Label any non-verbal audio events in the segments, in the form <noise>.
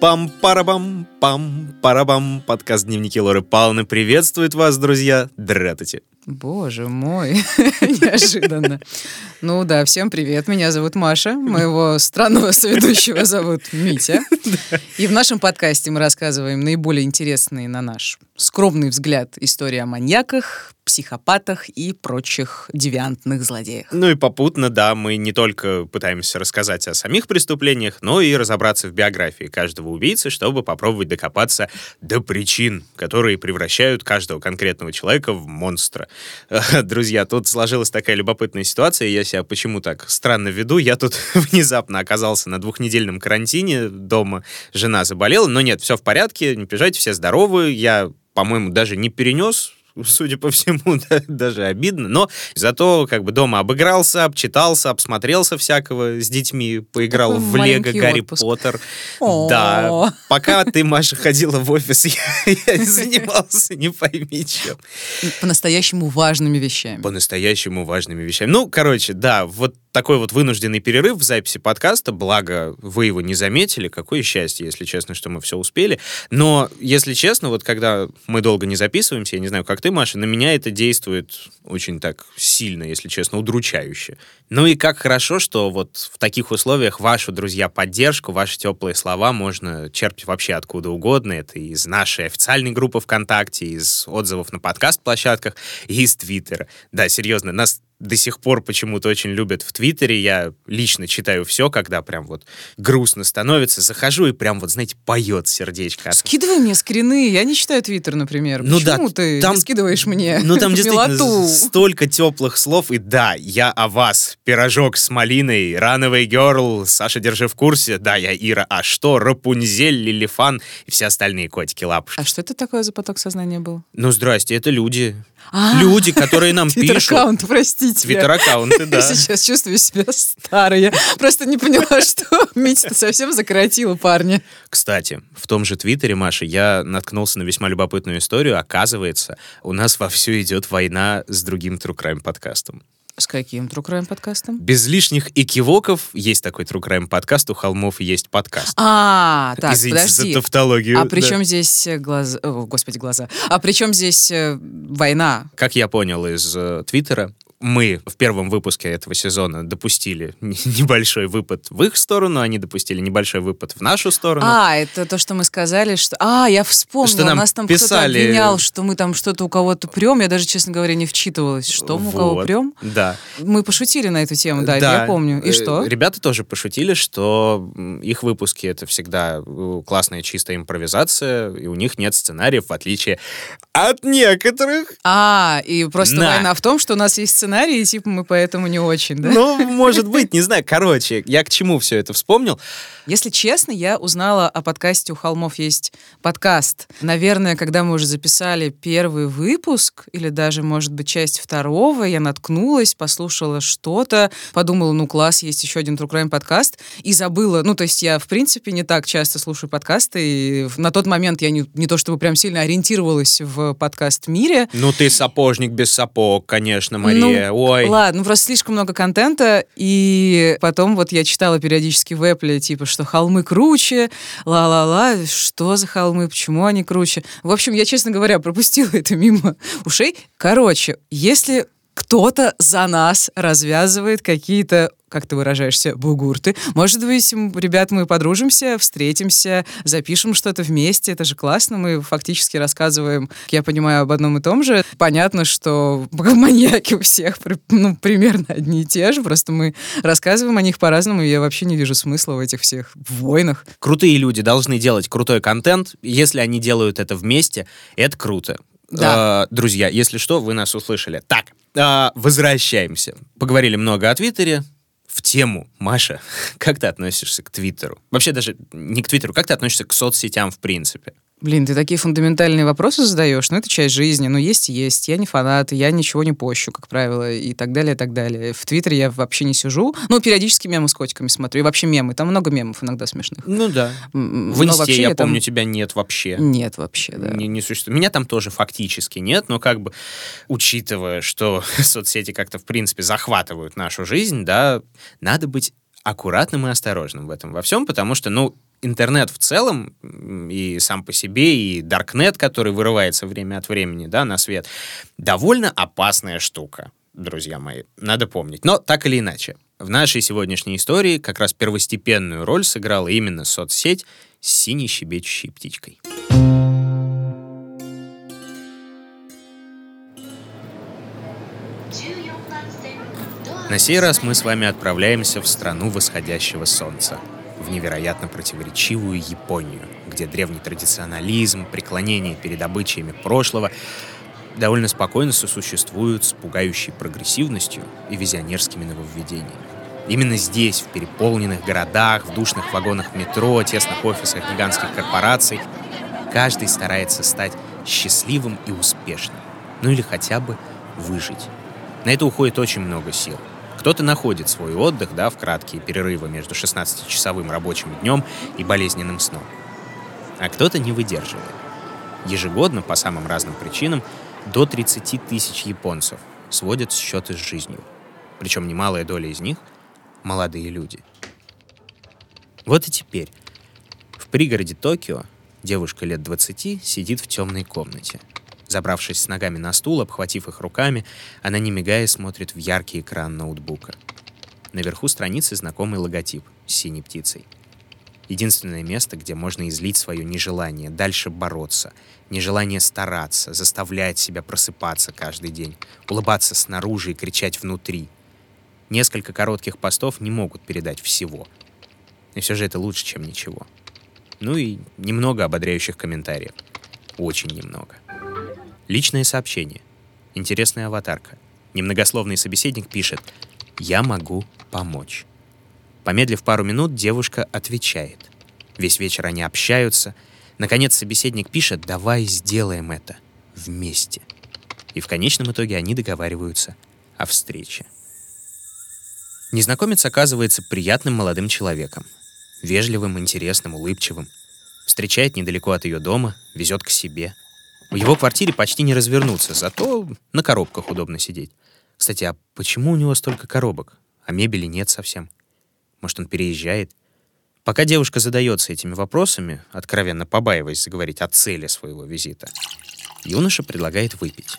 Пам-парабам, пам-парабам. Подкаст «Дневники Лоры Павловны» приветствует вас, друзья. Дратайте. Боже мой, <laughs> неожиданно. Ну да, всем привет, меня зовут Маша, моего странного соведущего зовут Митя. И в нашем подкасте мы рассказываем наиболее интересные, на наш скромный взгляд, истории о маньяках, психопатах и прочих девиантных злодеях. Ну и попутно, да, мы не только пытаемся рассказать о самих преступлениях, но и разобраться в биографии каждого убийцы, чтобы попробовать докопаться до причин, которые превращают каждого конкретного человека в монстра. <laughs> Друзья, тут сложилась такая любопытная ситуация, я себя почему так странно веду. Я тут <laughs> внезапно оказался на двухнедельном карантине дома, жена заболела, но нет, все в порядке, не переживайте, все здоровы, я по-моему, даже не перенес судя по всему, <laughs> да, даже обидно. Но зато как бы дома обыгрался, обчитался, обсмотрелся всякого с детьми, поиграл Такой в Лего Гарри отпуск. Поттер. Да. Пока ты, Маша, ходила в офис, <laughs> я, я <laughs> занимался не пойми чем. По-настоящему важными вещами. По-настоящему важными вещами. Ну, короче, да, вот такой вот вынужденный перерыв в записи подкаста, благо вы его не заметили, какое счастье, если честно, что мы все успели. Но, если честно, вот когда мы долго не записываемся, я не знаю, как ты, Маша, на меня это действует очень так сильно, если честно, удручающе. Ну и как хорошо, что вот в таких условиях вашу, друзья, поддержку, ваши теплые слова можно черпать вообще откуда угодно. Это из нашей официальной группы ВКонтакте, из отзывов на подкаст-площадках и из Твиттера. Да, серьезно, нас до сих пор почему-то очень любят в Твиттере. Я лично читаю все, когда прям вот грустно становится. Захожу и прям вот, знаете, поет сердечко. Скидывай мне скрины, я не читаю Твиттер, например. Ну да, Почему ты там- скидываешь мне Ну, там <laughs> действительно милоту? столько теплых слов. И да, я о вас. Пирожок с малиной, Рановый Герл, Саша, держи в курсе. Да, я Ира. А что? Рапунзель, Лилифан и все остальные котики-лапушки. А что это такое за поток сознания был? Ну, здрасте, это люди. А, Люди, которые нам пишут. Твиттер-аккаунт, простите. Твиттер-аккаунты, да. Я сейчас чувствую себя старой. Я просто не поняла, <laughs> что Митя совсем закоротила парня. Кстати, в том же Твиттере, Маша, я наткнулся на весьма любопытную историю. Оказывается, у нас вовсю идет война с другим True Crime подкастом. С каким True Crime подкастом? Без лишних экивоков есть такой True Crime подкаст, у холмов есть подкаст. А, так, Извините подожди. за тавтологию. А да. при чем здесь э, глаза... О, господи, глаза. А при чем здесь э, война? Как я понял из э, Твиттера, мы в первом выпуске этого сезона допустили <laughs> небольшой выпад в их сторону, они допустили небольшой выпад в нашу сторону. А, это то, что мы сказали, что... А, я вспомнила, Что нам нас там кто-то писали- обвинял, что мы там что-то у кого-то прем. Я даже, честно говоря, не вчитывалась, что мы у кого Вот. прем. Да. Мы пошутили на эту тему, да, это я помню. И Э, что? Ребята тоже пошутили, что их выпуски это всегда э, классная чистая импровизация, и у них нет сценариев, в отличие от некоторых. А, и просто На. война в том, что у нас есть сценарий, и типа мы поэтому не очень, да? Ну, может быть, не знаю. Короче, я к чему все это вспомнил? Если честно, я узнала о подкасте «У холмов есть подкаст». Наверное, когда мы уже записали первый выпуск, или даже, может быть, часть второго, я наткнулась, послушала что-то, подумала, ну класс, есть еще один True Crime подкаст, и забыла. Ну, то есть я, в принципе, не так часто слушаю подкасты, и на тот момент я не, не то чтобы прям сильно ориентировалась в подкаст-мире, Ну, ты сапожник без сапог, конечно, Мария. ну, Ой. Ладно, просто слишком много контента, и потом вот я читала периодически в Apple, типа, что холмы круче, ла-ла-ла, что за холмы, почему они круче. В общем, я, честно говоря, пропустила <laughs> это мимо ушей. Короче, если кто-то за нас развязывает какие-то как ты выражаешься, бугурты. Может быть, ребят, мы подружимся, встретимся, запишем что-то вместе. Это же классно. Мы фактически рассказываем, я понимаю, об одном и том же. Понятно, что <laughs> маньяки у всех ну, примерно одни и те же. Просто мы рассказываем о них по-разному, и я вообще не вижу смысла в этих всех войнах. Крутые люди должны делать крутой контент. Если они делают это вместе, это круто. Да. Э, друзья, если что, вы нас услышали. Так, э, возвращаемся. Поговорили много о Твиттере. В тему, Маша, <laughs> как ты относишься к Твиттеру? Вообще даже не к Твиттеру, как ты относишься к соцсетям в принципе? Блин, ты такие фундаментальные вопросы задаешь, ну это часть жизни, ну есть и есть, я не фанат, я ничего не пощу, как правило, и так далее, и так далее. В Твиттере я вообще не сижу, ну периодически мемы с котиками смотрю, и вообще мемы, там много мемов иногда смешных. Ну да. В инсте, вообще я там помню, тебя нет вообще. Нет вообще, да. Не, не существует. Меня там тоже фактически нет, но как бы учитывая, что <laughs> соцсети как-то в принципе захватывают нашу жизнь, да, надо быть аккуратным и осторожным в этом во всем, потому что, ну, интернет в целом и сам по себе, и Даркнет, который вырывается время от времени, да, на свет, довольно опасная штука, друзья мои, надо помнить. Но так или иначе, в нашей сегодняшней истории как раз первостепенную роль сыграла именно соцсеть с синей щебечущей птичкой. На сей раз мы с вами отправляемся в страну восходящего солнца, невероятно противоречивую Японию, где древний традиционализм, преклонение перед обычаями прошлого довольно спокойно сосуществуют с пугающей прогрессивностью и визионерскими нововведениями. Именно здесь, в переполненных городах, в душных вагонах метро, тесных офисах гигантских корпораций, каждый старается стать счастливым и успешным. Ну или хотя бы выжить. На это уходит очень много сил. Кто-то находит свой отдых, да, в краткие перерывы между 16-часовым рабочим днем и болезненным сном. А кто-то не выдерживает. Ежегодно, по самым разным причинам, до 30 тысяч японцев сводят счеты с жизнью. Причем немалая доля из них — молодые люди. Вот и теперь. В пригороде Токио девушка лет 20 сидит в темной комнате. Забравшись с ногами на стул, обхватив их руками, она, не мигая, смотрит в яркий экран ноутбука. Наверху страницы знакомый логотип с синей птицей. Единственное место, где можно излить свое нежелание дальше бороться, нежелание стараться, заставлять себя просыпаться каждый день, улыбаться снаружи и кричать внутри. Несколько коротких постов не могут передать всего. И все же это лучше, чем ничего. Ну и немного ободряющих комментариев. Очень немного. Личное сообщение. Интересная аватарка. Немногословный собеседник пишет «Я могу помочь». Помедлив пару минут, девушка отвечает. Весь вечер они общаются. Наконец собеседник пишет «Давай сделаем это вместе». И в конечном итоге они договариваются о встрече. Незнакомец оказывается приятным молодым человеком. Вежливым, интересным, улыбчивым. Встречает недалеко от ее дома, везет к себе. В его квартире почти не развернуться, зато на коробках удобно сидеть. Кстати, а почему у него столько коробок? А мебели нет совсем. Может, он переезжает? Пока девушка задается этими вопросами, откровенно побаиваясь заговорить о цели своего визита, юноша предлагает выпить.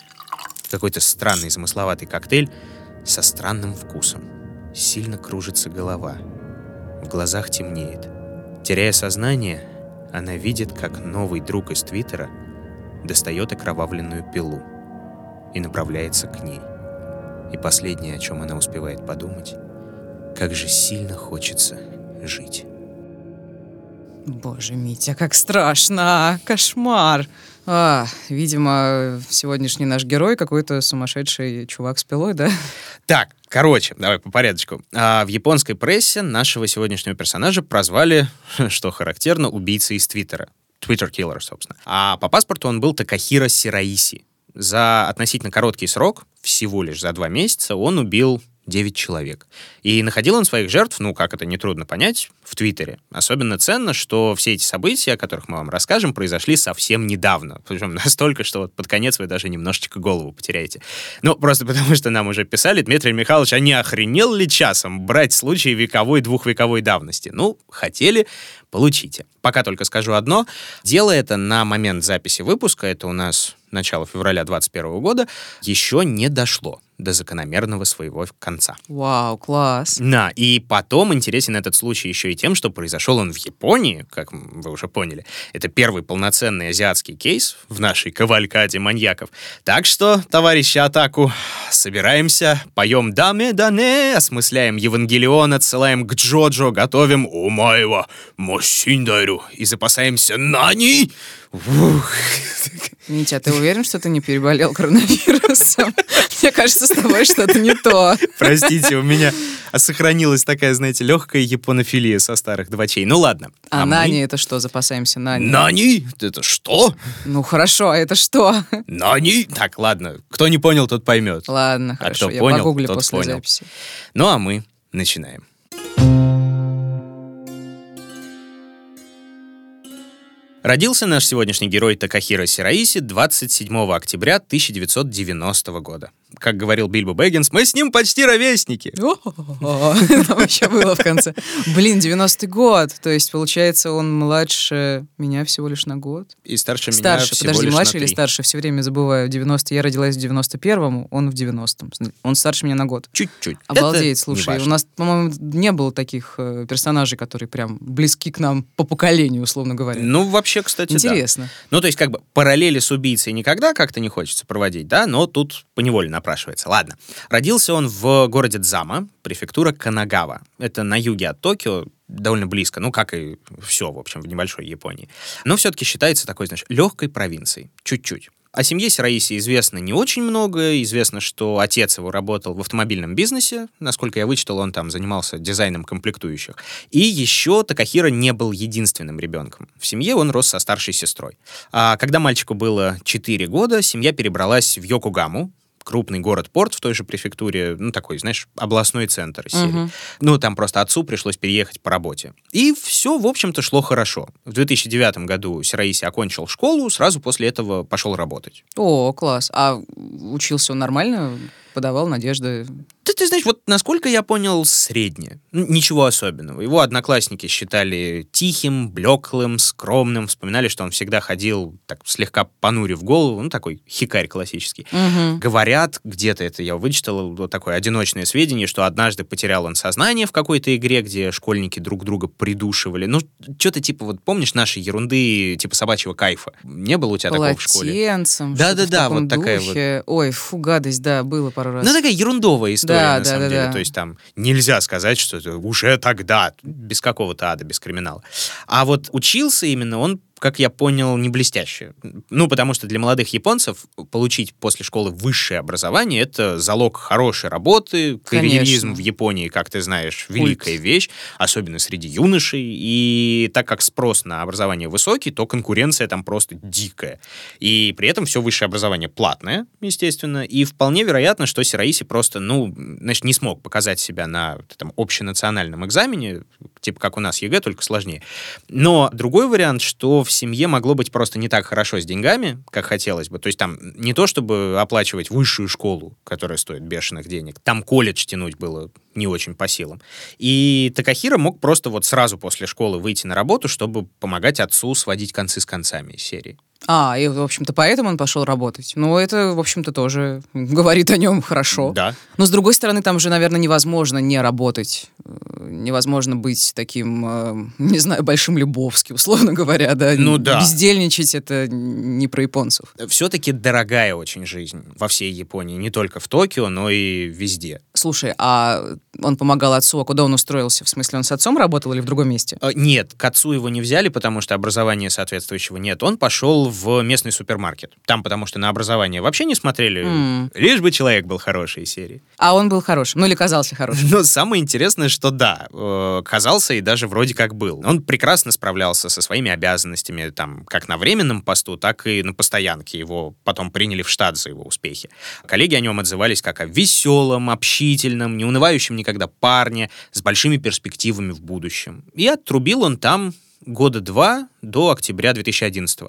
Какой-то странный замысловатый коктейль со странным вкусом. Сильно кружится голова. В глазах темнеет. Теряя сознание, она видит, как новый друг из Твиттера достает окровавленную пилу и направляется к ней. И последнее, о чем она успевает подумать, как же сильно хочется жить. Боже, Митя, как страшно! Кошмар! А, видимо, сегодняшний наш герой какой-то сумасшедший чувак с пилой, да? Так, короче, давай по порядочку. А, в японской прессе нашего сегодняшнего персонажа прозвали, <laughs> что характерно, убийцей из Твиттера. Twitter Killer, собственно. А по паспорту он был Такахира Сираиси. За относительно короткий срок, всего лишь за два месяца, он убил 9 человек. И находил он своих жертв, ну, как это нетрудно понять, в Твиттере. Особенно ценно, что все эти события, о которых мы вам расскажем, произошли совсем недавно. Причем настолько, что вот под конец вы даже немножечко голову потеряете. Ну, просто потому что нам уже писали, Дмитрий Михайлович, а не охренел ли часом брать случаи вековой, двухвековой давности? Ну, хотели, получите. Пока только скажу одно. Дело это на момент записи выпуска, это у нас начало февраля 2021 года, еще не дошло до закономерного своего конца. Вау, класс. Да, и потом интересен этот случай еще и тем, что произошел он в Японии, как вы уже поняли. Это первый полноценный азиатский кейс в нашей кавалькаде маньяков. Так что, товарищи Атаку, собираемся, поем «Даме дане», осмысляем Евангелион, отсылаем к Джоджо, готовим «Умаева Мосиндайру» и запасаемся «Нани». Ух. Митя, а ты уверен, что ты не переболел коронавирусом? <laughs> Мне кажется, с тобой что-то не то. Простите, у меня сохранилась такая, знаете, легкая японофилия со старых двочей. Ну ладно. А, мы- Нани это что? Запасаемся Нани. Нани? Это что? Ну хорошо, а это что? Нани? Так, ладно. Кто не понял, тот поймет. Ладно, А хорошо, кто я понял, погуглю тот после понял. записи. Ну а мы начинаем. Родился наш сегодняшний герой Такахира Сираиси 27 октября 1990 года. Как говорил Бильбо Бэггинс, мы с ним почти ровесники. Там еще было в конце. Блин, 90-й год. То есть, получается, он младше меня всего лишь на год. И старше, меня Старше, всего подожди, лишь младше или старше? Все время забываю. 90 я родилась в 91-му, он в 90-м. Он старше меня на год. Чуть-чуть. Обалдеть, Это слушай, у нас, по-моему, не было таких э, персонажей, которые прям близки к нам по поколению, условно говоря. Ну, вообще, кстати, да. Интересно. Ну, то есть, как бы, параллели с убийцей никогда как-то не хочется проводить, да, но тут поневоле напрашивается. Ладно. Родился он в городе Дзама, префектура Канагава. Это на юге от Токио, довольно близко, ну, как и все, в общем, в небольшой Японии. Но все-таки считается такой, знаешь, легкой провинцией. Чуть-чуть. О семье Сираиси известно не очень много. Известно, что отец его работал в автомобильном бизнесе. Насколько я вычитал, он там занимался дизайном комплектующих. И еще Такахира не был единственным ребенком. В семье он рос со старшей сестрой. А когда мальчику было 4 года, семья перебралась в Йокогаму, крупный город-порт в той же префектуре, ну, такой, знаешь, областной центр из серии. Мгм. Ну, там просто отцу пришлось переехать по работе. И все, в общем-то, шло хорошо. В 2009 году Сираиси окончил школу, сразу после этого пошел работать. О, класс. А учился он нормально? Подавал надежды? Да ты знаешь, вот насколько я понял, среднее. Ничего особенного. Его одноклассники считали тихим, блеклым, скромным, вспоминали, что он всегда ходил так слегка понурив голову, ну, такой хикарь классический. Мгм. Говорят, где-то это я вычитал, вот такое одиночное сведение, что однажды потерял он сознание в какой-то игре, где школьники друг друга придушивали. Ну, что-то типа, вот помнишь наши ерунды, типа собачьего кайфа? Не было у тебя такого в школе? Полотенцем. Да-да-да, вот такая духе. Ой, фу, гадость, да, было пару раз. Ну, такая ерундовая история, Да, на да, самом да, деле. да. То есть там нельзя сказать, что это уже тогда, без какого-то ада, без криминала. А вот учился именно он как я понял, не блестяще. Ну, потому что для молодых японцев получить после школы высшее образование — это залог хорошей работы. Карьеризм в Японии, как ты знаешь, великая вещь, особенно среди юношей. И так как спрос на образование высокий, то конкуренция там просто дикая. И при этом все высшее образование платное, естественно. И вполне вероятно, что Сираиси просто, ну, значит, не смог показать себя на этом общенациональном экзамене, типа как у нас ЕГЭ, только сложнее. Но другой вариант, что в семье могло быть просто не так хорошо с деньгами, как хотелось бы. То есть там не то, чтобы оплачивать высшую школу, которая стоит бешеных денег, там колледж тянуть было не очень по силам. И Такахира мог просто вот сразу после школы выйти на работу, чтобы помогать отцу сводить концы с концами серии. А, и, в общем-то, поэтому он пошел работать. Ну, это, в общем-то, тоже говорит о нем хорошо. Да. Но, с другой стороны, там же, наверное, невозможно не работать. Э, Невозможно быть таким, э, не знаю, большим Любовским, условно говоря, да. Ну да. Бездельничать — это не про японцев. Все-таки дорогая очень жизнь во всей Японии, не только в Токио, но и везде. Слушай, а он помогал отцу, а куда он устроился? В смысле, он с отцом работал или в другом месте? Э, Нет, к отцу его не взяли, потому что образования соответствующего нет. Он пошел в местный супермаркет. Там, потому что на образование вообще не смотрели. М. Лишь бы человек был хороший из серии. А он был хорошим, ну или казался хорошим. Но самое интересное, что да, э, казался и даже вроде как был. Он прекрасно справлялся со своими обязанностями, там, как на временном посту, так и на постоянке. Его потом приняли в штат за его успехи. Коллеги о нем отзывались как о веселом, общительном, не унывающем никогда парне, с большими перспективами в будущем. И отрубил он там года два до октября 2011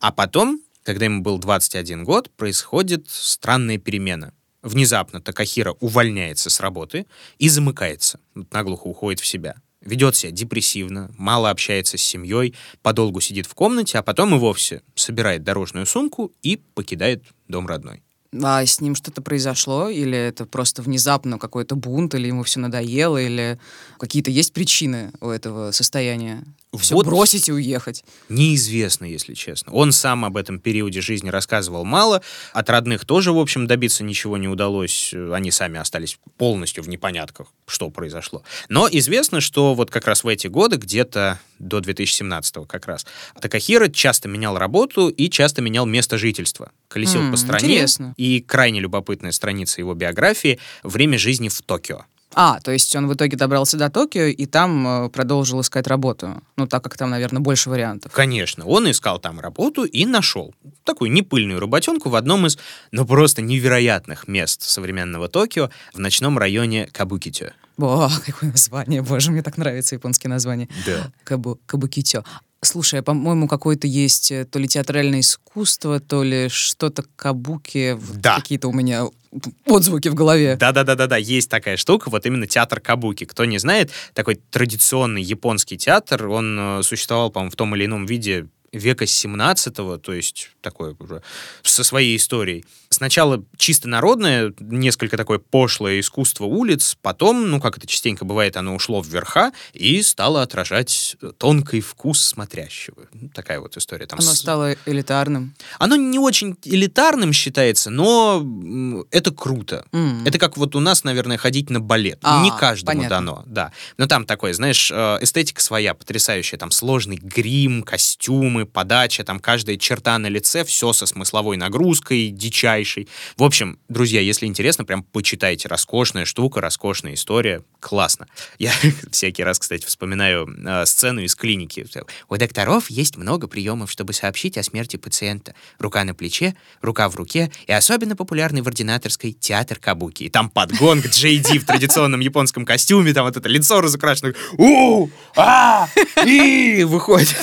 А потом, когда ему был 21 год, происходит странная перемена. Внезапно Такахира увольняется с работы и замыкается, наглухо уходит в себя. Ведет себя депрессивно, мало общается с семьей, подолгу сидит в комнате, а потом и вовсе собирает дорожную сумку и покидает дом родной. А с ним что-то произошло? Или это просто внезапно какой-то бунт, или ему все надоело, или какие-то есть причины у этого состояния? Все Вот бросить и уехать. Неизвестно, если честно. Он сам об этом периоде жизни рассказывал мало. От родных тоже, в общем, добиться ничего не удалось. Они сами остались полностью в непонятках, что произошло. Но известно, что вот как раз в эти годы, где-то до 2017 как раз, Такахира часто менял работу и часто менял место жительства. Колесил М, по стране. интересно. И крайне любопытная страница его биографии «Время жизни в Токио». А, то есть он в итоге добрался до Токио и там э, продолжил искать работу. Ну, так как там, наверное, больше вариантов. Конечно, он искал там работу и нашел такую непыльную работенку в одном из, ну, просто невероятных мест современного Токио в ночном районе Кабукитё. О, <laughs> какое название, боже, мне так нравится японские названия. Да. Кабу, кабукитё. Слушай, а, по-моему, какое-то есть э, то ли театральное искусство, то ли что-то кабуки. Да. Какие-то у меня отзвуки в голове. Да-да-да-да-да, есть такая штука, вот именно театр Кабуки. Кто не знает, такой традиционный японский театр, он э, существовал, по-моему, в том или ином виде века 17 то есть такое уже со своей историей. Сначала чисто народное, несколько такое пошлое искусство улиц, потом, ну, как это частенько бывает, оно ушло в верха и стало отражать тонкий вкус смотрящего. Ну, Такая вот история. Там Оно с- стало элитарным. Оно не очень элитарным считается, но это круто. М. Это как вот у нас, наверное, ходить на балет. А, не каждому понятно. дано, да. Но там такое, знаешь, э, эстетика своя, потрясающая. Там сложный грим, костюмы, подача, там каждая черта на лице, все со смысловой нагрузкой, дичайшей. В общем, друзья, если интересно, прям почитайте. Роскошная штука, роскошная история. Классно. Я <laughs> всякий раз, кстати, вспоминаю э, сцену из клиники. У докторов есть много приемов, чтобы сообщить о смерти пациента. Рука на плече, рука в руке и особенно популярный в ординаторской театр Кабуки. И там подгонг Джей Ди в традиционном японском костюме, там вот это лицо разукрашено. У, а, и выходит.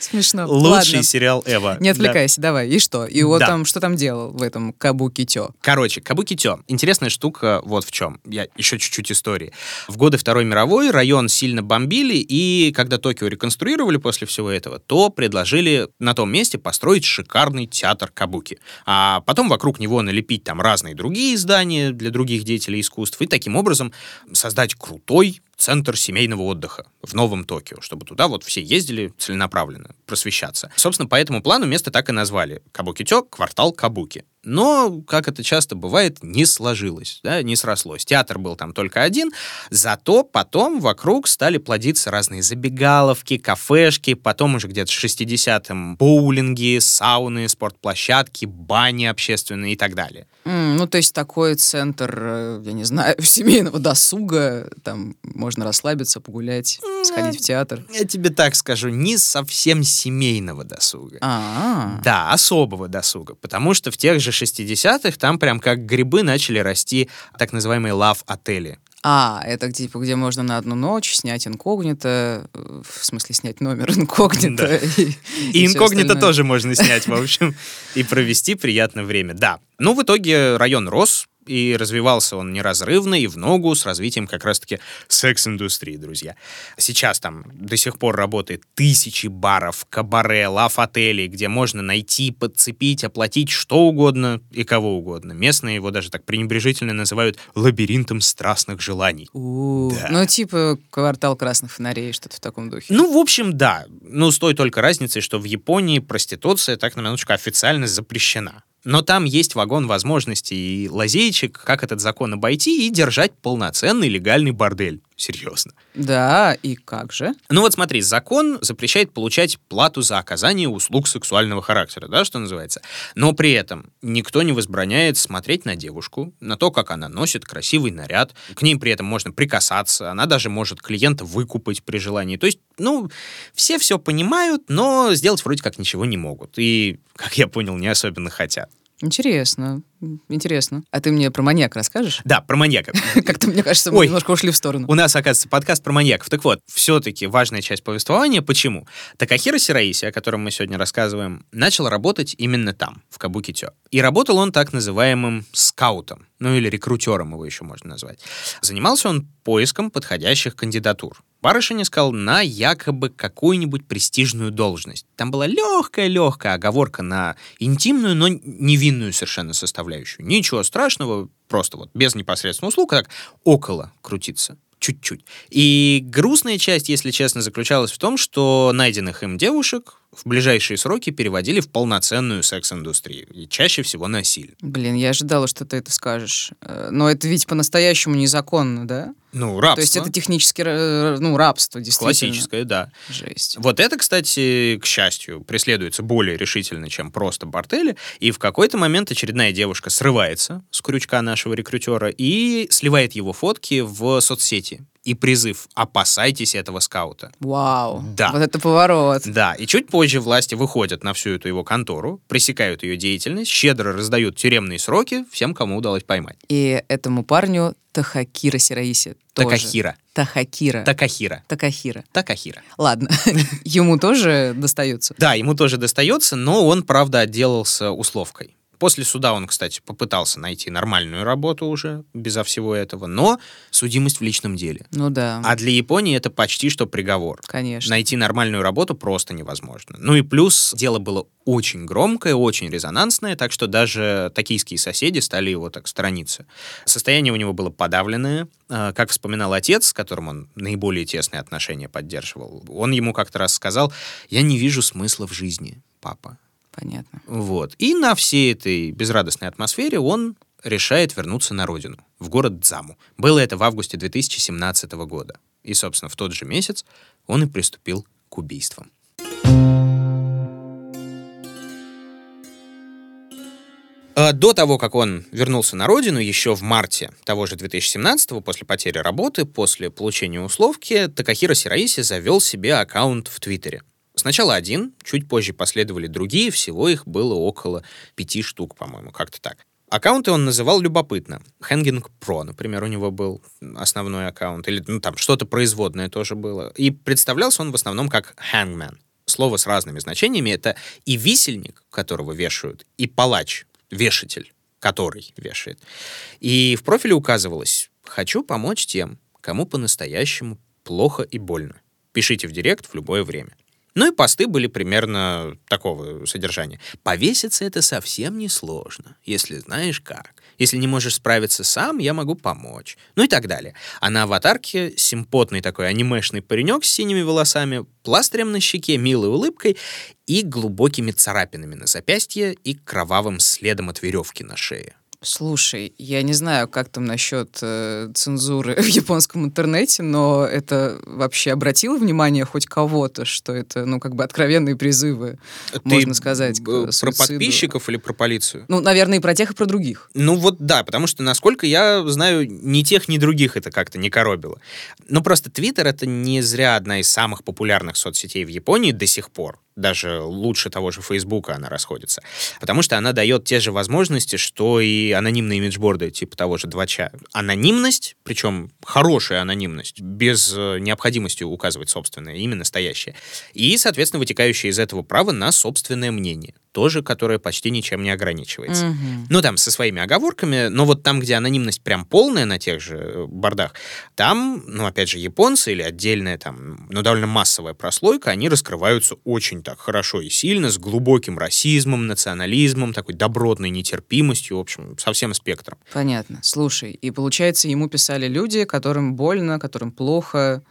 Смешно. Лучший сериал Эва. Не Да. Отвлекайся, давай. И что? И вот Да. там, что там делал в этом кабукитё? Короче, Кабуки Тё. Интересная штука вот в чем. Я еще чуть-чуть истории. В годы Второй мировой район сильно бомбили, и когда Токио реконструировали после всего этого, то предложили на том месте построить шикарный театр Кабуки. А потом вокруг него налепить там разные другие здания для других деятелей искусств, и таким образом создать крутой центр семейного отдыха в Новом Токио, чтобы туда вот все ездили целенаправленно просвещаться. Собственно, по этому плану место так и назвали. Кабуки-тё, квартал Кабуки. Но, как это часто бывает, не сложилось, да, не срослось. Театр был там только один, зато потом вокруг стали плодиться разные забегаловки, кафешки, потом уже где-то в 60-м боулинги, сауны, спортплощадки, бани общественные и так далее. М, ну, то есть такой центр, э, я не знаю, <laughs> семейного досуга, там можно расслабиться, погулять, сходить в театр. Я тебе так скажу, не совсем семейного досуга. А, Да, особого досуга, потому что в тех же 60-х там прям как грибы начали расти так называемые лав-отели. а, это типа, где можно на одну ночь снять инкогнито, э, в смысле снять номер инкогнито. Да. И, инкогнито тоже можно снять, в общем, и провести приятное время. Да. Ну, в итоге район рос, и развивался он неразрывно и в ногу с развитием как раз-таки секс-индустрии, друзья. Сейчас там до сих пор работает тысячи баров, кабаре, лав-отелей, где можно найти, подцепить, оплатить что угодно и кого угодно. Местные его даже так пренебрежительно называют лабиринтом страстных желаний. У, Да. Ну, типа квартал красных фонарей, что-то в таком духе. Ну, в общем, да. Ну, с той только разницей, что в Японии проституция так на минуточку официально запрещена. Но там есть вагон возможностей и лазеечек, как этот закон обойти и держать полноценный легальный бордель. Серьезно. Да, и как же? Ну вот смотри, закон запрещает получать плату за оказание услуг сексуального характера, да, что называется. Но при этом никто не возбраняет смотреть на девушку, на то, как она носит красивый наряд. К ней при этом можно прикасаться, она даже может клиента выкупать при желании. То есть, ну, все все понимают, но сделать вроде как ничего не могут. И, как я понял, не особенно хотят. Интересно, интересно. А ты мне про маньяк расскажешь? Да, про маньяка. <laughs> Как-то, мне кажется, мы Ой. немножко ушли в сторону. У нас, оказывается, подкаст про маньяков. Так вот, все-таки важная часть повествования. Почему? Такахира Сираиси, о котором мы сегодня рассказываем, начал работать именно там, в Кабуки-Тё. И работал он так называемым скаутом, ну или рекрутером его еще можно назвать. Занимался он поиском подходящих кандидатур. Барышень искал на якобы какую-нибудь престижную должность. Там была легкая-легкая оговорка на интимную, но невинную совершенно составляющую. Ничего страшного, просто вот без непосредственного услуг, так около крутиться. чуть-чуть. И грустная часть, если честно, заключалась в том, что найденных им девушек в ближайшие сроки переводили в полноценную секс-индустрию. И чаще всего насильно. Блин, я ожидала, что ты это скажешь. Э, но это ведь по-настоящему незаконно, да? Ну, рабство. То есть это технически, ну, рабство, действительно. Классическое, да. Жесть. Вот это, кстати, к счастью, преследуется более решительно, чем просто бордели. И в какой-то момент очередная девушка срывается с крючка нашего рекрутера и сливает его фотки в соцсети и призыв «опасайтесь этого скаута». Вау. Да. Вот это поворот. Да, и чуть позже власти выходят на всю эту его контору, пресекают ее деятельность, щедро раздают тюремные сроки всем, кому удалось поймать. И этому парню Тахакира Сираиси тоже. Такахира. Тахакира. Такахира. Такахира. Такахира. Ладно, <laughs> ему тоже достается. Да, ему тоже достается, но он, правда, отделался условкой. После суда он, кстати, попытался найти нормальную работу уже, безо всего этого, но судимость в личном деле. Ну да, А для Японии это почти что приговор. конечно. Найти нормальную работу просто невозможно. Ну и плюс дело было очень громкое, очень резонансное, так что даже токийские соседи стали его так сторониться. Состояние у него было подавленное. Э, Как вспоминал отец, с которым он наиболее тесные отношения поддерживал, он ему как-то раз сказал, «Я не вижу смысла в жизни, папа». Понятно. Вот. И на всей этой безрадостной атмосфере он решает вернуться на родину, в город Дзаму. Было это в августе 2017 года. И, собственно, в тот же месяц он и приступил к убийствам. А До того, как он вернулся на родину, еще в марте того же 2017 после потери работы, после получения условки, Такахира Сираиси завел себе аккаунт в Твиттере. Сначала один, чуть позже последовали другие, всего их было около пяти штук, по-моему, как-то так. Аккаунты он называл любопытно. Hanging Pro, например, у него был основной аккаунт, или ну, там что-то производное тоже было. И представлялся он в основном как Hangman. Слово с разными значениями — это и висельник, которого вешают, и палач, вешатель, который вешает. И в профиле указывалось «Хочу помочь тем, кому по-настоящему плохо и больно. Пишите в директ в любое время». Ну и посты были примерно такого содержания. Повеситься это совсем не сложно, если знаешь как. Если не можешь справиться сам, я могу помочь. Ну и так далее. А на аватарке симпотный такой анимешный паренек с синими волосами, пластырем на щеке, милой улыбкой и глубокими царапинами на запястье и кровавым следом от веревки на шее. Слушай, я не знаю, как там насчет э, цензуры <laughs> в японском интернете, но это вообще обратило внимание хоть кого-то, что это, ну, как бы откровенные призывы, можно сказать, к э, про суициду. подписчиков или про полицию? Ну, наверное, и про тех, и про других. Ну вот да, потому что, насколько я знаю, ни тех, ни других это как-то не коробило. Ну просто Твиттер — это не зря одна из самых популярных соцсетей в Японии до сих пор. Даже лучше того же Фейсбука она расходится. Потому что она дает те же возможности, что и анонимные имиджборды, типа того же 2ча. Анонимность, причем хорошая анонимность, без э, необходимости указывать собственное имя настоящее. И, соответственно, вытекающее из этого право на собственное мнение. Тоже, которое почти ничем не ограничивается. Мгм. Ну, там, со своими оговорками, но вот там, где анонимность прям полная на тех же э, бордах, там, ну, опять же, японцы или отдельная там, ну, довольно массовая прослойка, они раскрываются очень так хорошо и сильно, с глубоким расизмом, национализмом, такой добротной нетерпимостью, в общем, со всем спектром. Понятно. Слушай, и получается, ему писали люди, которым больно, которым плохо.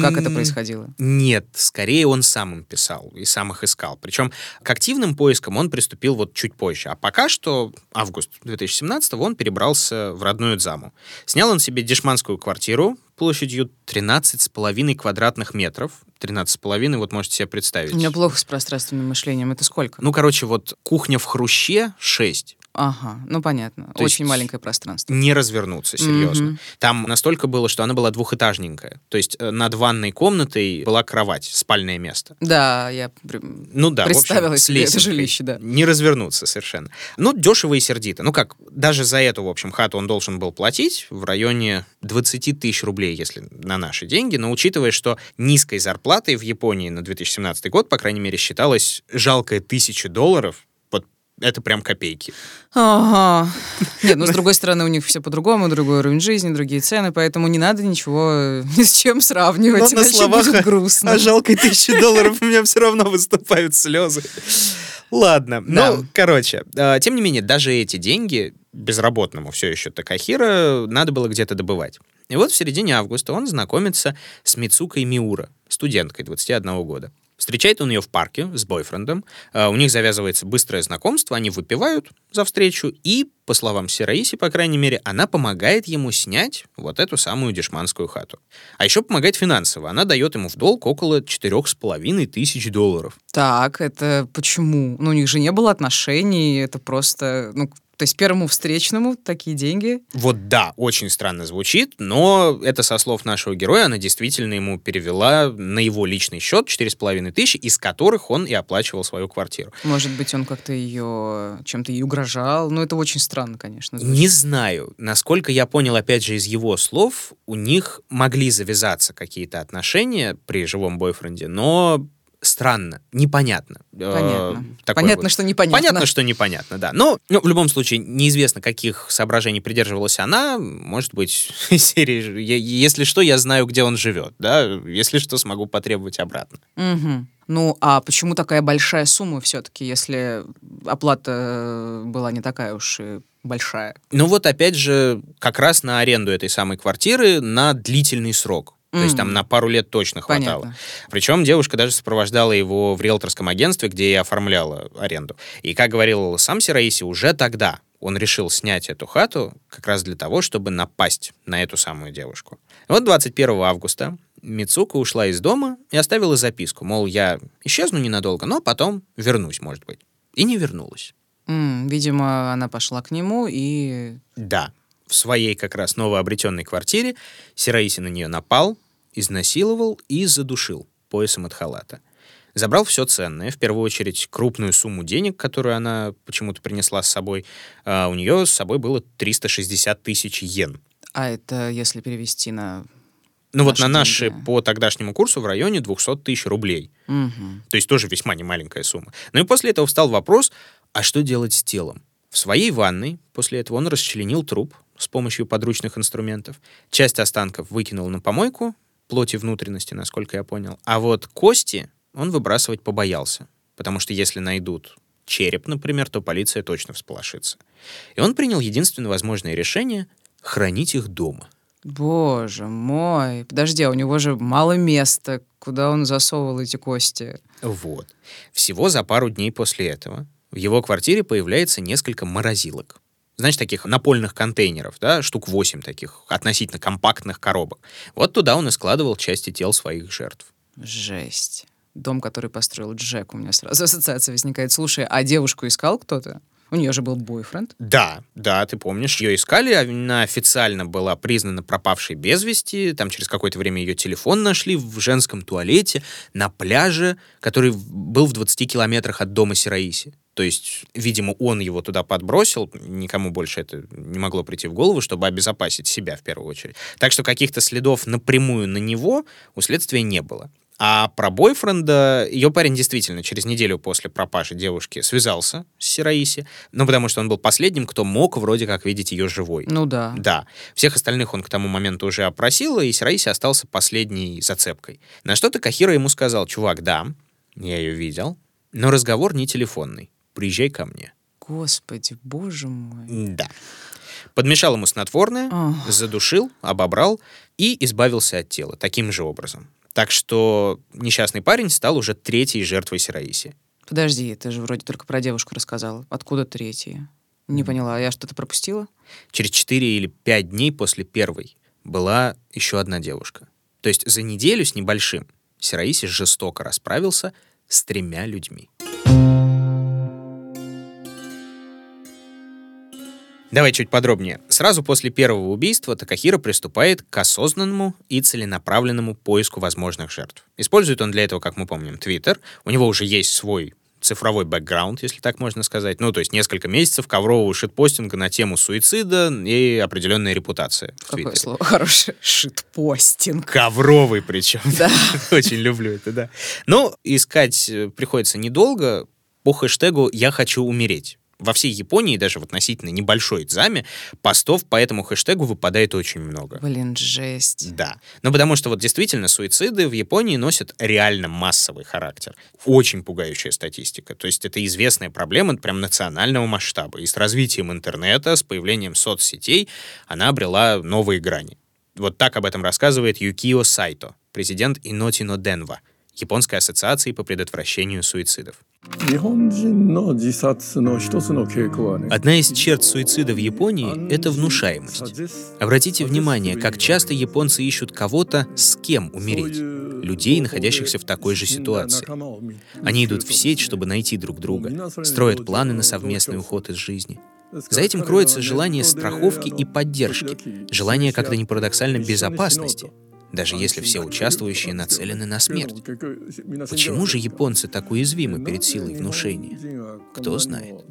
Как это происходило? Нет, скорее он сам им писал и сам их искал. Причем к активным поискам он приступил вот чуть позже. А пока что, август 2017 он перебрался в родную Дзаму. Снял он себе дешманскую квартиру площадью 13,5 квадратных метров. 13,5, вот можете себе представить. У меня плохо с пространственным мышлением. Это сколько? Ну, короче, вот кухня в хруще 6. Ага, ну понятно. То Очень маленькое пространство. Не развернуться, серьезно. Мгм. Там настолько было, что она была двухэтажненькая. То есть э, над ванной комнатой была кровать, спальное место. Да, я при- Ну да, общем, представила себе это жилище, да. Не развернуться совершенно. Ну, дешево и сердито. Ну как, даже за эту, в общем, хату он должен был платить в районе 20 тысяч рублей, если на наши деньги. Но учитывая, что низкой зарплатой в Японии на 2017 год, по крайней мере, считалось жалкое тысяча долларов, это прям копейки. Ага. <laughs> Нет, ну с другой стороны, у них все по-другому, другой уровень жизни, другие цены, поэтому не надо ничего <laughs> ни с чем сравнивать, Но на словах будет грустно. А жалкой тысячи <laughs> долларов у меня все равно выступают слезы. Ладно. Да. Ну, короче, э, тем не менее, даже эти деньги безработному все еще Такахира надо было где-то добывать. И вот в середине августа он знакомится с Мицукой Миура, студенткой 21 года. Встречает он ее в парке с бойфрендом. Э, У них завязывается быстрое знакомство, они выпивают за встречу, и, по словам Сираиси, по крайней мере, она помогает ему снять вот эту самую дешманскую хату. А еще помогает финансово. Она дает ему в долг около четырех с половиной тысяч долларов. Так, это почему? Ну, у них же не было отношений, это просто, ну, то есть первому встречному такие деньги. Вот да, очень странно звучит, но это со слов нашего героя, она действительно ему перевела на его личный счет 4,5 тысячи, из которых он и оплачивал свою квартиру. Может быть, он как-то ее чем-то ей угрожал. Ну, это очень странно, конечно. звучит. Не знаю, насколько я понял, опять же, из его слов, у них могли завязаться какие-то отношения при живом бойфренде, но странно, непонятно. Э, Понятно. такой Понятно, вот. что непонятно. Понятно, что непонятно, да. Но ну, в любом случае неизвестно, каких соображений придерживалась она. Может быть, <laughs> серии «Я- «Если что, я знаю, где он живет», да? Если что, смогу потребовать обратно. Мгм. Ну, а почему такая большая сумма все-таки, если оплата э, была не такая уж и большая? Ну вот опять же, как раз на аренду этой самой квартиры на длительный срок. То есть там на пару лет точно хватало. Понятно. Причем девушка даже сопровождала его в риэлторском агентстве, где и оформляла аренду. И, как говорил сам Сираиси, уже тогда он решил снять эту хату как раз для того, чтобы напасть на эту самую девушку. Вот 21 августа Мицука ушла из дома и оставила записку, мол, я исчезну ненадолго, но потом вернусь, может быть. И не вернулась. М, видимо, она пошла к нему и... Да, в своей как раз новообретенной квартире Сираиси на нее напал, изнасиловал и задушил поясом от халата. Забрал все ценное, в первую очередь крупную сумму денег, которую она почему-то принесла с собой. А у нее с собой было 360 тысяч йен. А это если перевести на... Ну вот на наши деньги. по тогдашнему курсу в районе 200 тысяч рублей. Мгм. То есть тоже весьма немаленькая сумма. Ну и после этого встал вопрос, а что делать с телом? В своей ванной после этого он расчленил труп с помощью подручных инструментов. Часть останков выкинул на помойку, плоти внутренности, насколько я понял. А вот кости он выбрасывать побоялся. Потому что если найдут череп, например, то полиция точно всполошится. И он принял единственное возможное решение — хранить их дома. Боже мой. Подожди, а у него же мало места, куда он засовывал эти кости. Вот. Всего за пару дней после этого в его квартире появляется несколько морозилок. Знаешь, таких напольных контейнеров, да, штук 8 таких относительно компактных коробок. Вот туда он и складывал части тел своих жертв. Жесть. Дом, который построил Джек, у меня сразу ассоциация возникает. Слушай, а девушку искал кто-то? У нее же был бойфренд. Да, да, ты помнишь, ее искали, она официально была признана пропавшей без вести, там через какое-то время ее телефон нашли в женском туалете на пляже, который был в 20 километрах от дома Сираиси. То есть, видимо, он его туда подбросил, никому больше это не могло прийти в голову, чтобы обезопасить себя в первую очередь. Так что каких-то следов напрямую на него у следствия не было. А про бойфренда ее парень действительно через неделю после пропажи девушки связался с Сираиси, ну, потому что он был последним, кто мог вроде как видеть ее живой. Ну да. Да. Всех остальных он к тому моменту уже опросил, и Сираиси остался последней зацепкой. На что Такахира ему сказал, чувак, да, я ее видел, но разговор не телефонный. Приезжай ко мне. Господи, боже мой. Да. Подмешал ему снотворное, Ах. задушил, обобрал и избавился от тела таким же образом. Так что несчастный парень стал уже третьей жертвой Сираиси. Подожди, ты же вроде только про девушку рассказала. Откуда третья? Не поняла, я что-то пропустила? Через 4 или 5 дней после первой была еще одна девушка. То есть за неделю с небольшим Сираиси жестоко расправился с тремя людьми. Давай чуть подробнее. Сразу после первого убийства Такахира приступает к осознанному и целенаправленному поиску возможных жертв. Использует он для этого, как мы помним, Твиттер. У него уже есть свой цифровой бэкграунд, если так можно сказать. Ну, то есть несколько месяцев коврового шитпостинга на тему суицида и определенная репутация в Какое Твиттере. слово хорошее? Шитпостинг. Ковровый причем. <laughs> Да. <laughs> Очень люблю это, да. Ну, искать э, приходится недолго по хэштегу «Я хочу умереть». Во всей Японии, даже в относительно небольшой дзаме, постов по этому хэштегу выпадает очень много. Блин, жесть. Да. Ну, потому что вот действительно суициды в Японии носят реально массовый характер. Очень пугающая статистика. То есть это известная проблема прям национального масштаба. И с развитием интернета, с появлением соцсетей она обрела новые грани. Вот так об этом рассказывает Юкио Сайто, президент Инотино Денва, Японской ассоциации по предотвращению суицидов. Одна из черт суицида в Японии — это внушаемость. Обратите внимание, как часто японцы ищут кого-то, с кем умереть. Людей, находящихся в такой же ситуации. Они идут в сеть, чтобы найти друг друга, строят планы на совместный уход из жизни. За этим кроется желание страховки и поддержки, желание, как то не парадоксально, безопасности — даже если все участвующие нацелены на смерть. Почему же японцы так уязвимы перед силой внушения? Кто знает.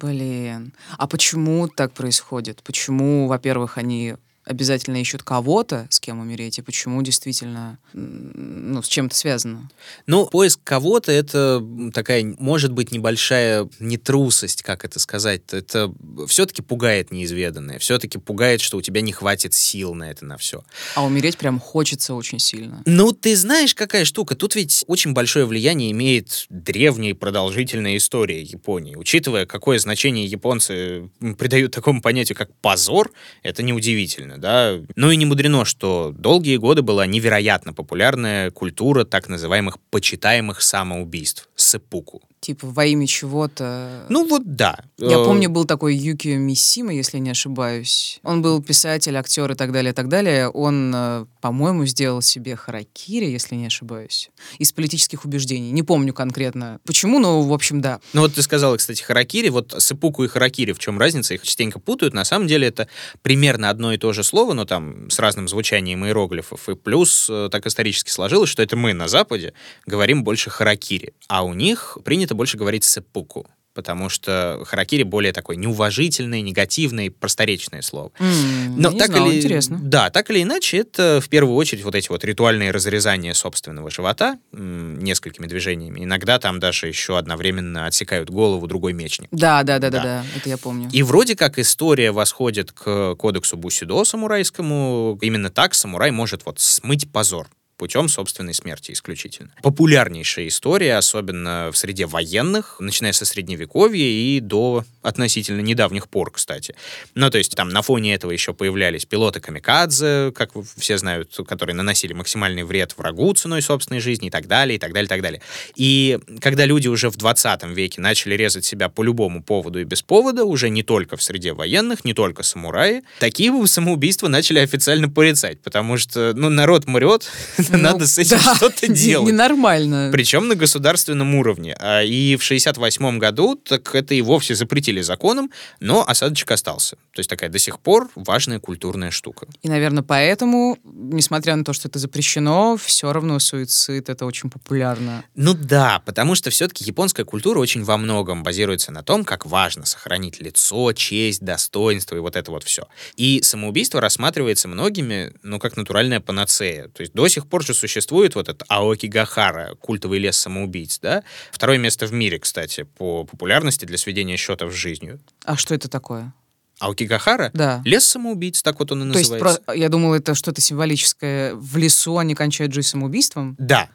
Блин. А почему так происходит? Почему, во-первых, они обязательно ищут кого-то, с кем умереть, и почему действительно, ну, с чем это связано? Ну, поиск кого-то — это такая, может быть, небольшая нетрусость, как это сказать. Это все-таки пугает неизведанное, все-таки пугает, что у тебя не хватит сил на это, на все. А умереть прям хочется очень сильно. Ну, ты знаешь, какая штука? Тут ведь очень большое влияние имеет древняя и продолжительная история Японии. Учитывая, какое значение японцы придают такому понятию, как позор, это неудивительно действительно, да. Ну и не мудрено, что долгие годы была невероятно популярная культура так называемых почитаемых самоубийств, сэпуку. Типа во имя чего-то. Ну вот да. Я э, помню, был такой Юкио Мисима, если не ошибаюсь. Он был писатель, актер и так далее, и так далее. Он, э, по-моему, сделал себе харакири, если не ошибаюсь, из политических убеждений. Не помню конкретно почему, но, в общем, да. Ну вот ты сказала, кстати, харакири. Вот сыпуку и харакири, в чем разница? Их частенько путают. На самом деле это примерно одно и то же слово, но там с разным звучанием иероглифов. И плюс э, так исторически сложилось, что это мы на Западе говорим больше харакири, а у них принято больше говорить сэппуку потому что харакири более такое неуважительное, негативное, просторечное слово. Mm, Но так знала, или интересно. Да, так или иначе, это в первую очередь вот эти вот ритуальные разрезания собственного живота несколькими движениями. Иногда там даже еще одновременно отсекают голову другой мечник. Да, да, да, да, да, да, это я помню. И вроде как история восходит к кодексу Бусидо самурайскому. Именно так самурай может вот смыть позор путем собственной смерти исключительно. Популярнейшая история, особенно в среде военных, начиная со средневековья и до относительно недавних пор, кстати. Ну, то есть там на фоне этого еще появлялись пилоты камикадзе, как все знают, которые наносили максимальный вред врагу ценой собственной жизни и так далее, и так далее, и так далее. И когда люди уже в 20 веке начали резать себя по любому поводу и без повода, уже не только в среде военных, не только самураи, такие самоубийства начали официально порицать, потому что, ну, народ мрет, <laughs> <laughs> ну, надо с этим да, что-то <laughs> делать. Ненормально. Причем на государственном уровне. А И в 68 году так это и вовсе запретили законом, но осадочек остался. То есть такая до сих пор важная культурная штука. И, наверное, поэтому, несмотря на то, что это запрещено, все равно суицид это очень популярно. Ну да, потому что все-таки японская культура очень во многом базируется на том, как важно сохранить лицо, честь, достоинство и вот это вот все. И самоубийство рассматривается многими, ну, как натуральная панацея. То есть до сих пор пор же существует вот этот Аоки Гахара, культовый лес самоубийц, да? Второе место в мире, кстати, по популярности для сведения счетов с жизнью. А что это такое? Аокигахара? Да. Лес самоубийц, так вот он и называется. То есть, про... я думала, это что-то символическое. В лесу они кончают жизнь самоубийством? Да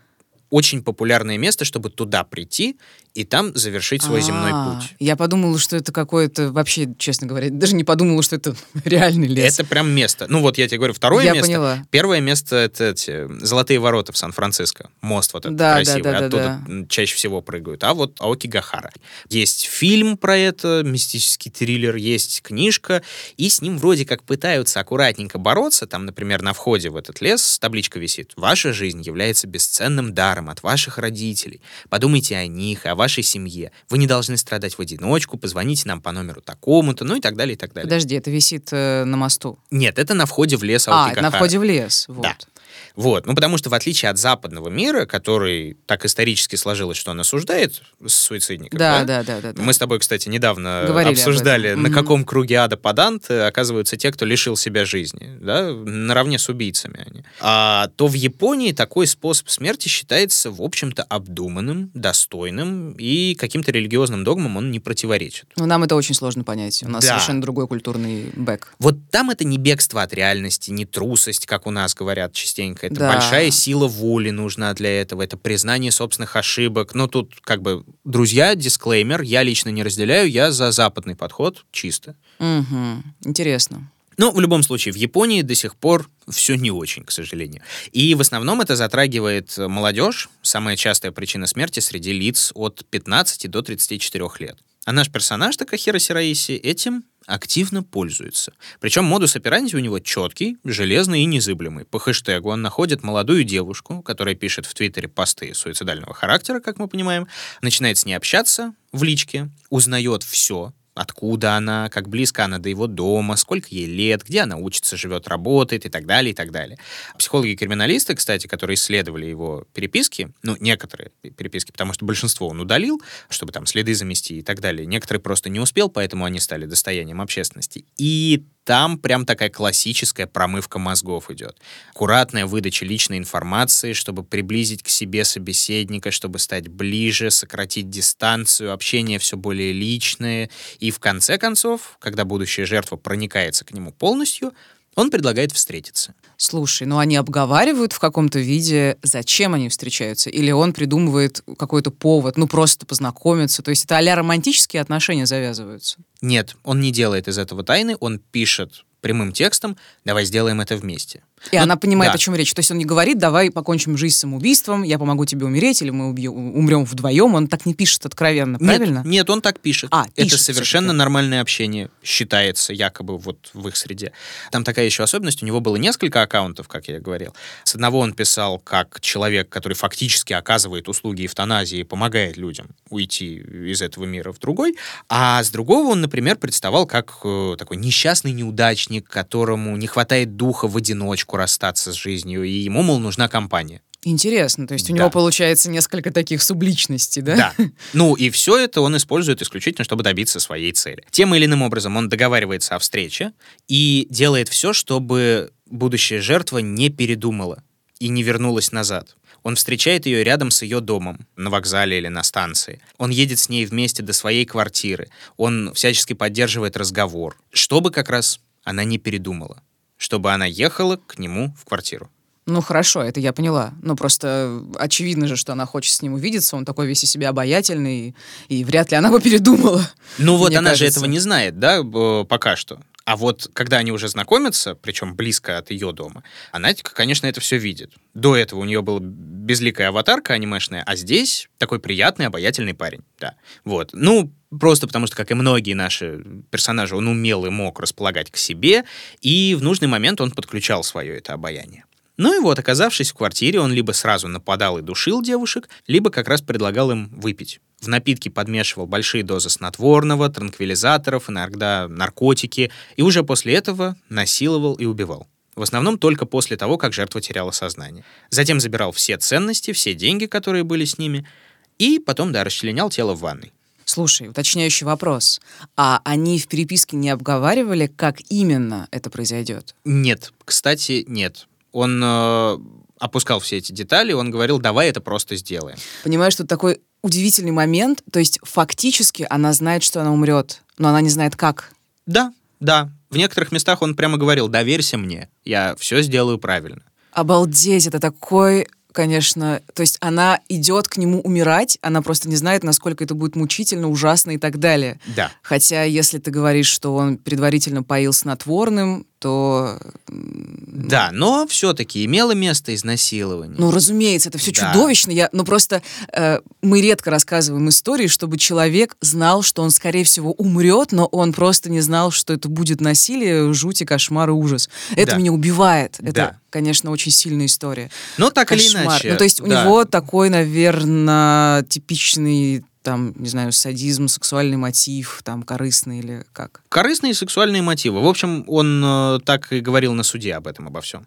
очень популярное место, чтобы туда прийти и там завершить свой земной а, путь. Я подумала, что это какое-то, вообще, честно говоря, даже не подумала, что это <laughs> реальный лес. Это прям место. Ну вот я тебе говорю, второе я место. Поняла. Первое место — это эти Золотые ворота в Сан-Франциско. Мост вот этот да, красивый. Да, да, Оттуда да, да. чаще всего прыгают. А вот Аоки Гахара. Есть фильм про это, мистический триллер, есть книжка, и с ним вроде как пытаются аккуратненько бороться. Там, например, на входе в этот лес табличка висит. Ваша жизнь является бесценным даром даром от ваших родителей. Подумайте о них, о вашей семье. Вы не должны страдать в одиночку, позвоните нам по номеру такому-то, ну и так далее, и так далее. Подожди, это висит э, на мосту? Нет, это на входе в лес А, на входе в лес, вот. Да. Вот. Ну, потому что в отличие от западного мира, который так исторически сложилось, что он осуждает суицидников, Да, да? да, да, да. Мы с тобой, кстати, недавно Говорили об обсуждали, на Мгм. каком круге ада поданты оказываются те, кто лишил себя жизни, да, наравне с убийцами они. А то в Японии такой способ смерти считается, в общем-то, обдуманным, достойным, и каким-то религиозным догмам он не противоречит. Ну, нам это очень сложно понять. У нас Да. совершенно другой культурный бэк. Вот там это не бегство от реальности, не трусость, как у нас говорят частенько. Это Да. большая сила воли нужна для этого, это признание собственных ошибок. Но тут, как бы, друзья, дисклеймер, я лично не разделяю, я за западный подход чисто. Угу. Интересно. Но в любом случае, в Японии до сих пор все не очень, к сожалению. И в основном это затрагивает молодежь. Самая частая причина смерти среди лиц от 15 до 34 лет. А наш персонаж, Такахира Сираиси, этим активно пользуется. Причем модус операнди у него четкий, железный и незыблемый. По хэштегу он находит молодую девушку, которая пишет в Твиттере посты суицидального характера, как мы понимаем, начинает с ней общаться в личке, узнает все, откуда она, как близко она до его дома, сколько ей лет, где она учится, живет, работает и так далее, и так далее. Психологи-криминалисты, кстати, которые исследовали его переписки, ну, некоторые переписки, потому что большинство он удалил, чтобы там следы замести и так далее. Некоторые просто не успел, поэтому они стали достоянием общественности. И там прям такая классическая промывка мозгов идет. Аккуратная выдача личной информации, чтобы приблизить к себе собеседника, чтобы стать ближе, сократить дистанцию, общение все более личное. И в конце концов, когда будущая жертва проникается к нему полностью, он предлагает встретиться. Слушай, ну они обговаривают в каком-то виде, зачем они встречаются? Или он придумывает какой-то повод, ну просто познакомиться? То есть это а романтические отношения завязываются? Нет, он не делает из этого тайны, он пишет прямым текстом «давай сделаем это вместе». И Ну, она понимает, да. о чем речь. То есть он не говорит, давай покончим жизнь самоубийством, я помогу тебе умереть, или мы убью- умрем вдвоем. Он так не пишет откровенно, правильно? Нет, он так пишет. А, Это пишет совершенно нормальное общение, считается, якобы вот в их среде. Там такая еще особенность, у него было несколько аккаунтов, как я говорил. С одного он писал как человек, который фактически оказывает услуги эвтаназии и помогает людям уйти из этого мира в другой, а с другого он, например, представал как э, такой несчастный неудачник, которому не хватает духа в одиночку расстаться с жизнью, и ему, мол, нужна компания. Интересно. То есть у Да. него получается несколько таких субличностей, да? Да. <laughs> Ну и все это он использует исключительно, чтобы добиться своей цели. Тем или иным образом он договаривается о встрече и делает все, чтобы будущая жертва не передумала и не вернулась назад. Он встречает ее рядом с ее домом, на вокзале или на станции. Он едет с ней вместе до своей квартиры. Он всячески поддерживает разговор, чтобы как раз она не передумала, чтобы она ехала к нему в квартиру. Ну хорошо, это я поняла. Но просто очевидно же, что она хочет с ним увидеться. Он такой весь из себя обаятельный, и вряд ли она бы передумала. Ну вот она же кажется. этого не знает, да, пока что. А вот когда они уже знакомятся, причем близко от ее дома, она, конечно, это все видит. До этого у нее была безликая аватарка анимешная, а здесь такой приятный, обаятельный парень. Да. Вот. Ну, просто потому что, как и многие наши персонажи, он умел и мог располагать к себе, и в нужный момент он подключал свое это обаяние. Ну и вот, оказавшись в квартире, он либо сразу нападал и душил девушек, либо как раз предлагал им выпить. В напитки подмешивал большие дозы снотворного, транквилизаторов, иногда наркотики, и уже после этого насиловал и убивал. В основном только после того, как жертва теряла сознание. Затем забирал все ценности, все деньги, которые были с ними, и потом, да, расчленял тело в ванной. Слушай, уточняющий вопрос. А они в переписке не обговаривали, как именно это произойдет? Нет, кстати, нет. Он э, опускал все эти детали, он говорил, давай это просто сделаем. Понимаешь, что такой удивительный момент. То есть фактически она знает, что она умрет, но она не знает как. Да, да. В некоторых местах он прямо говорил, доверься мне, я все сделаю правильно. Обалдеть, это такой, конечно... То есть она идет к нему умирать, она просто не знает, насколько это будет мучительно, ужасно и так далее. Да. Хотя, если ты говоришь, что он предварительно поил снотворным, то... Да, но все-таки имело место изнасилование. Ну, разумеется, это все Да. чудовищно. Я, ну, просто э, мы редко рассказываем истории, чтобы человек знал, что он, скорее всего, умрет, но он просто не знал, что это будет насилие, жуть и кошмар и ужас. Это Да. меня убивает. Это, Да. конечно, очень сильная история. но так или Кошмар. иначе. Ну, то есть у да. него такой, наверное, типичный там, не знаю, садизм, сексуальный мотив, там, корыстный или как. Корыстные сексуальные мотивы. В общем, он э, так и говорил на суде об этом, обо всем.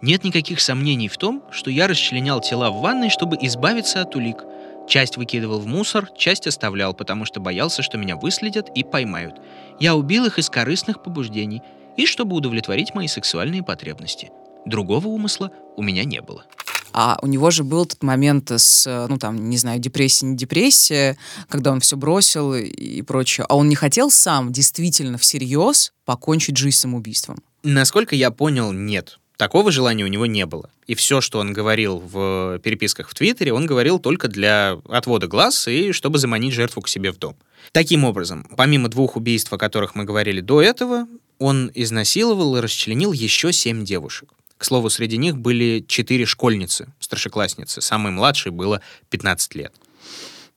Нет никаких сомнений в том, что я расчленял тела в ванной, чтобы избавиться от улик. Часть выкидывал в мусор, часть оставлял, потому что боялся, что меня выследят и поймают. Я убил их из корыстных побуждений и чтобы удовлетворить мои сексуальные потребности. Другого умысла у меня не было. А у него же был тот момент с, ну там, не знаю, депрессия, не депрессия, когда он все бросил и прочее. А он не хотел сам действительно всерьез покончить жизнь самоубийством? Насколько я понял, нет. Такого желания у него не было. И все, что он говорил в переписках в Твиттере, он говорил только для отвода глаз и чтобы заманить жертву к себе в дом. Таким образом, помимо двух убийств, о которых мы говорили до этого, он изнасиловал и расчленил еще семь девушек. К слову, среди них были четыре школьницы, старшеклассницы. Самой младшей было 15 лет.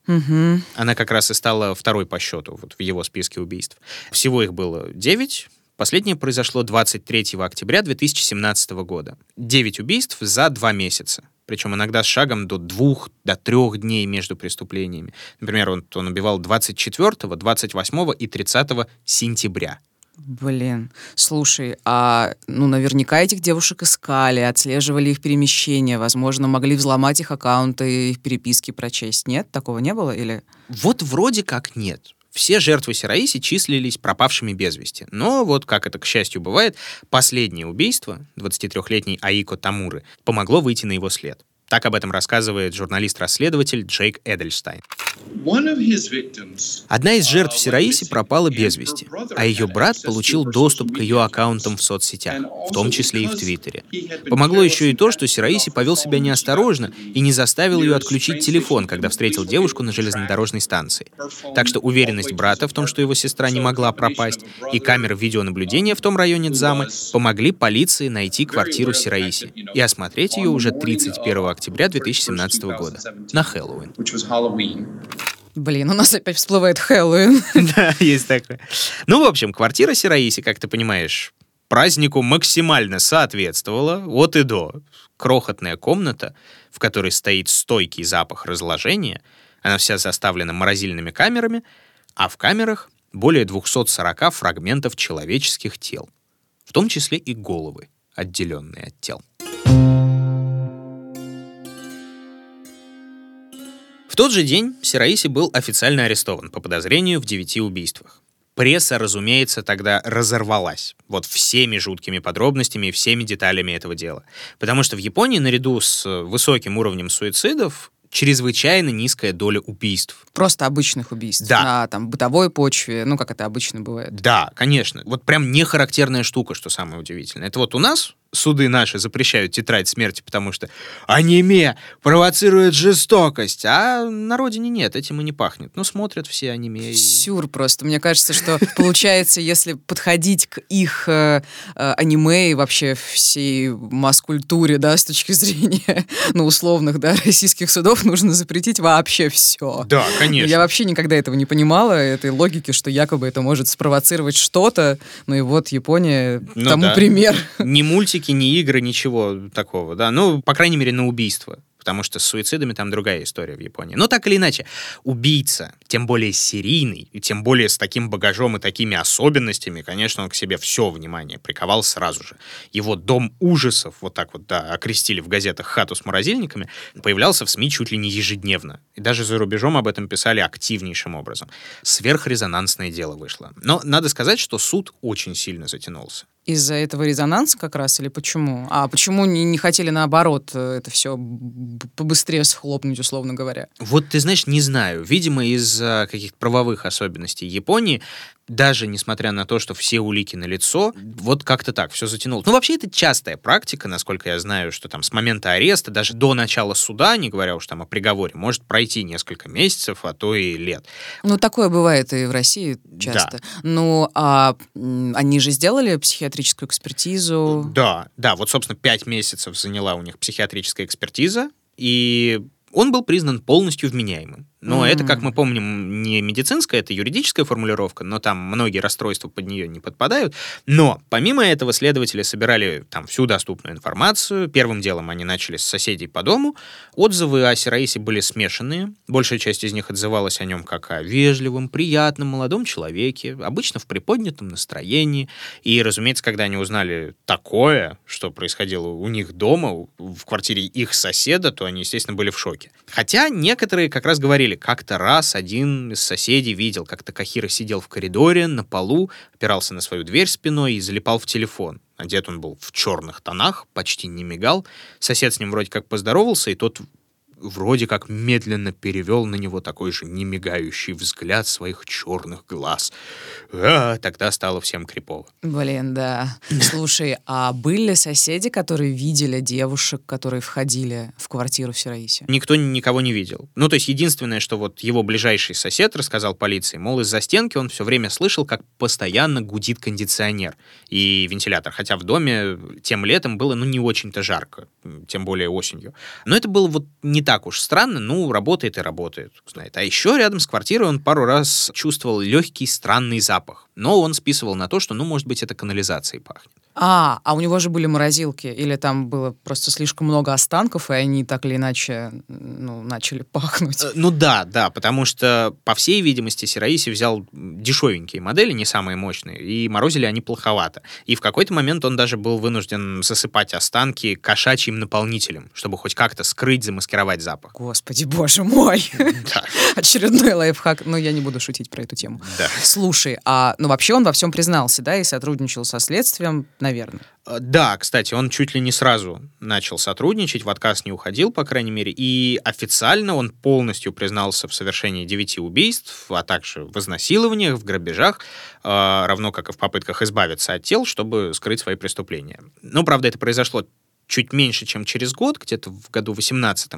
Угу. Она как раз и стала второй по счету вот, в его списке убийств. Всего их было девять. Последнее произошло 23 октября 2017 года. Девять убийств за два месяца. Причем иногда с шагом до двух, до трех дней между преступлениями. Например, он, он убивал 24, 28 и 30 сентября. Блин, слушай, а ну наверняка этих девушек искали, отслеживали их перемещения, возможно, могли взломать их аккаунты, их переписки прочесть. Нет, такого не было или? Вот вроде как нет. Все жертвы Сираиси числились пропавшими без вести. Но вот, как это, к счастью, бывает, последнее убийство 23-летней Аико Тамуры помогло выйти на его след. Так об этом рассказывает журналист-расследователь Джейк Эдельштайн. Одна из жертв Сираиси пропала без вести, а ее брат получил доступ к ее аккаунтам в соцсетях, в том числе и в Твиттере. Помогло еще и то, что Сираиси повел себя неосторожно и не заставил ее отключить телефон, когда встретил девушку на железнодорожной станции. Так что уверенность брата в том, что его сестра не могла пропасть, и камеры видеонаблюдения в том районе Дзамы помогли полиции найти квартиру Сираиси и осмотреть ее уже 31 октября октября 2017 года, на Хэллоуин. Блин, у нас опять всплывает Хэллоуин. <laughs> Да, есть такое. Ну, в общем, квартира Сираиси, как ты понимаешь, празднику максимально соответствовала от и до. Крохотная комната, в которой стоит стойкий запах разложения, она вся заставлена морозильными камерами, а в камерах более 240 фрагментов человеческих тел, в том числе и головы, отделенные от тел. В тот же день Сираиси был официально арестован по подозрению в девяти убийствах. Пресса, разумеется, тогда разорвалась. Вот всеми жуткими подробностями и всеми деталями этого дела. Потому что в Японии наряду с высоким уровнем суицидов чрезвычайно низкая доля убийств. Просто обычных убийств. Да. На там, бытовой почве, ну, как это обычно бывает. Да, конечно. Вот прям не характерная штука, что самое удивительное. Это вот у нас суды наши запрещают тетрадь смерти, потому что аниме провоцирует жестокость, а на родине нет, этим и не пахнет. Ну, смотрят все аниме. И... Сюр просто. Мне кажется, что получается, если подходить к их э, э, аниме и вообще всей масс-культуре, да, с точки зрения, ну, условных, да, российских судов, нужно запретить вообще все. Да, конечно. Я вообще никогда этого не понимала, этой логики, что якобы это может спровоцировать что-то, ну и вот Япония Ну тому да. пример. Ни мультики, ни игры, ничего такого, да. Ну, по крайней мере, на убийство. Потому что с суицидами там другая история в Японии. Но так или иначе, убийца, тем более серийный, и тем более с таким багажом и такими особенностями, конечно, он к себе все внимание приковал сразу же. Его дом ужасов, вот так вот, да, окрестили в газетах хату с морозильниками, появлялся в СМИ чуть ли не ежедневно. И даже за рубежом об этом писали активнейшим образом. Сверхрезонансное дело вышло. Но надо сказать, что суд очень сильно затянулся. Из-за этого резонанса как раз или почему? А почему не, не хотели наоборот э, это все побыстрее схлопнуть, условно говоря? Вот ты знаешь, не знаю. Видимо, из-за каких-то правовых особенностей Японии, даже несмотря на то, что все улики на лицо, вот как-то так все затянулось. Ну, вообще, это частая практика, насколько я знаю, что там с момента ареста, даже до начала суда, не говоря уж там о приговоре, может пройти несколько месяцев, а то и лет. Ну, такое бывает и в России часто. Ну, а они же сделали психиатрическую экспертизу. Да, да, вот, собственно, пять месяцев заняла у них психиатрическая экспертиза, и он был признан полностью вменяемым. Но М. это, как мы помним, не медицинская, это юридическая формулировка, но там многие расстройства под нее не подпадают. Но помимо этого следователи собирали там всю доступную информацию. Первым делом они начали с соседей по дому. Отзывы о Сираисе были смешанные. Большая часть из них отзывалась о нем как о вежливом, приятном молодом человеке, обычно в приподнятом настроении. И, разумеется, когда они узнали такое, что происходило у них дома, в квартире их соседа, то они, естественно, были в шоке. Хотя некоторые как раз говорили, как-то раз один из соседей видел, как Такахира сидел в коридоре на полу, опирался на свою дверь спиной и залипал в телефон. Одет он был в черных тонах, почти не мигал. Сосед с ним вроде как поздоровался, и тот вроде как медленно перевел на него такой же немигающий взгляд своих черных глаз. А, тогда стало всем крипово. Блин, да. Слушай, а были соседи, которые видели девушек, которые входили в квартиру в Сираисе? Никто никого не видел. Ну, то есть единственное, что вот его ближайший сосед рассказал полиции, мол, из-за стенки он все время слышал, как постоянно гудит кондиционер и вентилятор. Хотя в доме тем летом было, ну, не очень-то жарко, тем более осенью. Но это было вот не так уж странно, ну, работает и работает, знает. А еще рядом с квартирой он пару раз чувствовал легкий странный запах. Но он списывал на то, что, ну, может быть, это канализацией пахнет. А, а у него же были морозилки, или там было просто слишком много останков, и они так или иначе ну, начали пахнуть. Э, Ну да, да, потому что, по всей видимости, Сираиси взял дешевенькие модели, не самые мощные, и морозили они плоховато. И в какой-то момент он даже был вынужден засыпать останки кошачьим наполнителем, чтобы хоть как-то скрыть, замаскировать запах. Господи, боже мой! Да, <laughs> Очередной лайфхак. Но я не буду шутить про эту тему. да. Слушай, а ну вообще он во всем признался, да, и сотрудничал со следствием, наверное. Э, Да, кстати, он чуть ли не сразу начал сотрудничать, в отказ не уходил, по крайней мере, и официально он полностью признался в совершении девяти убийств, а также в изнасилованиях, в грабежах, э, равно как и в попытках избавиться от тел, чтобы скрыть свои преступления. Но, правда, это произошло чуть меньше, чем через год, где-то в году 18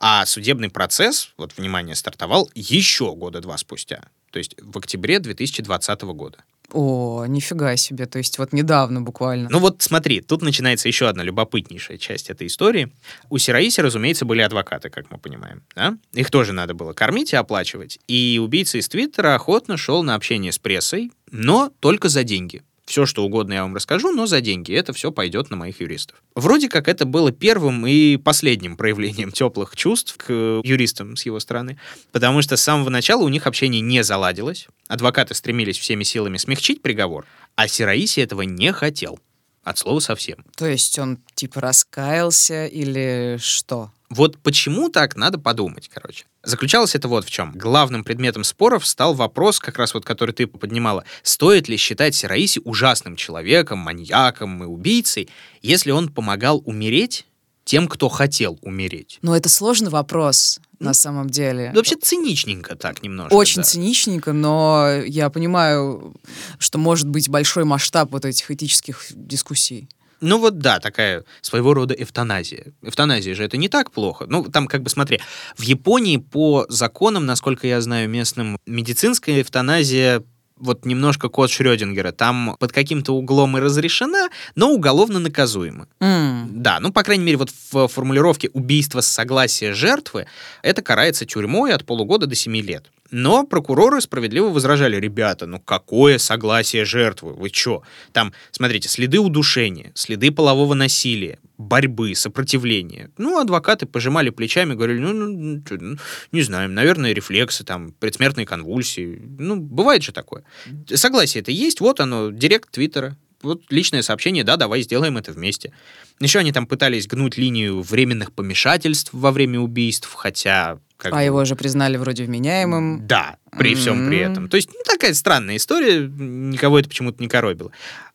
а судебный процесс, вот, внимание, стартовал еще года два спустя, то есть в октябре 2020 года. О, нифига себе, то есть вот недавно буквально. Ну вот смотри, тут начинается еще одна любопытнейшая часть этой истории. У Сираиси, разумеется, были адвокаты, как мы понимаем. Да? Их тоже надо было кормить и оплачивать. И убийца из Твиттера охотно шел на общение с прессой, но только за деньги. Все, что угодно я вам расскажу, но за деньги. Это все пойдет на моих юристов. Вроде как это было первым и последним проявлением теплых чувств к юристам с его стороны, потому что с самого начала у них общение не заладилось. Адвокаты стремились всеми силами смягчить приговор, а Сираиси этого не хотел. От слова совсем. То есть он типа раскаялся или что? Вот почему так, надо подумать, короче. Заключалось это вот в чем. Главным предметом споров стал вопрос, как раз вот который ты поднимала, стоит ли считать Сираиси ужасным человеком, маньяком и убийцей, если он помогал умереть тем, кто хотел умереть. Ну, это сложный вопрос Ну, на самом деле. Да вообще циничненько так немножко. Очень да. циничненько, но я понимаю, что может быть большой масштаб вот этих этических дискуссий. Ну вот да, такая своего рода эвтаназия. Эвтаназия же это не так плохо. Ну там как бы смотри, в Японии по законам, насколько я знаю местным, медицинская эвтаназия вот немножко код Шрёдингера. Там под каким-то углом и разрешена, но уголовно наказуема. М, Да, ну, по крайней мере, вот в формулировке «убийство с согласия жертвы» это карается тюрьмой от полугода до семи лет. Но прокуроры справедливо возражали, ребята, ну какое согласие жертвы? Вы чё? Там, смотрите, следы удушения, следы полового насилия, борьбы, сопротивления. Ну, адвокаты пожимали плечами, говорили, ну, ну, чё, ну, не знаю, наверное, рефлексы, там, предсмертные конвульсии. Ну, бывает же такое. Согласие это есть, вот оно, директ Твиттера. Вот личное сообщение, да, давай сделаем это вместе. Еще они там пытались гнуть линию временных помешательств во время убийств, хотя... как А бы, его же признали вроде вменяемым. Да, при всем при этом. То есть, ну, такая странная история, никого это почему-то не коробило.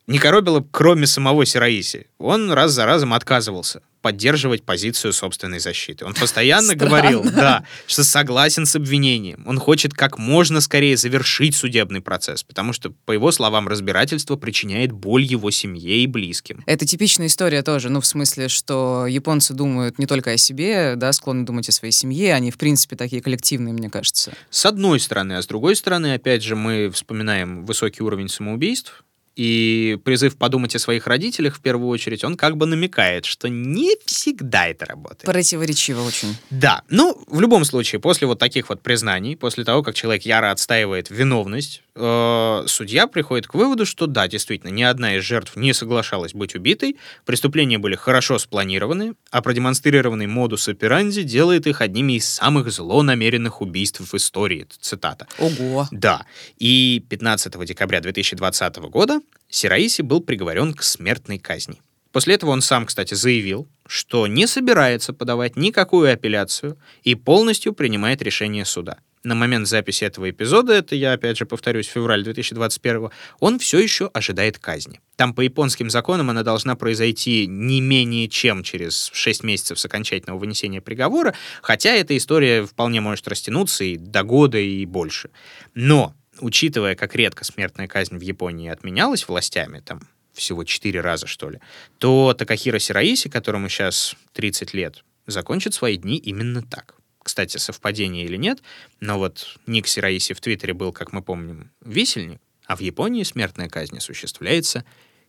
Не коробило, кроме самого Сираиси. Он раз за разом отказывался поддерживать позицию собственной защиты. Он постоянно <laughs> Странно. говорил, да, что согласен с обвинением. Он хочет как можно скорее завершить судебный процесс, потому что, по его словам, разбирательство причиняет боль его семье и близким. Это типичная история тоже, ну, в смысле, что японцы думают не только о себе, да, склонны думать о своей семье, они, в принципе, такие коллективные, мне кажется. С одной стороны, а с другой стороны, опять же, мы вспоминаем высокий уровень самоубийств, и призыв подумать о своих родителях в первую очередь, он как бы намекает, что не всегда это работает. Противоречиво очень. Да, ну, в любом случае, после вот таких вот признаний, после того, как человек яро отстаивает виновность, э, судья приходит к выводу, что да, действительно, ни одна из жертв не соглашалась быть убитой, преступления были хорошо спланированы, а продемонстрированный модус операнди делает их одними из самых злонамеренных убийств в истории. Цитата. Ого. Да. И 15 декабря 2020 года Сираиси был приговорен к смертной казни. После этого он сам, кстати, заявил, что не собирается подавать никакую апелляцию и полностью принимает решение суда. На момент записи этого эпизода, это я опять же повторюсь, февраль 2021, он все еще ожидает казни. Там по японским законам она должна произойти не менее чем через 6 месяцев с окончательного вынесения приговора, хотя эта история вполне может растянуться и до года, и больше. Но, учитывая, как редко смертная казнь в Японии отменялась властями, там всего 4 раза, что ли, то Такахира Сираиси, которому сейчас 30 лет, закончит свои дни именно так. Кстати, совпадение или нет, но вот ник Сираиси в Твиттере был, как мы помним, висельник, а в Японии смертная казнь осуществляется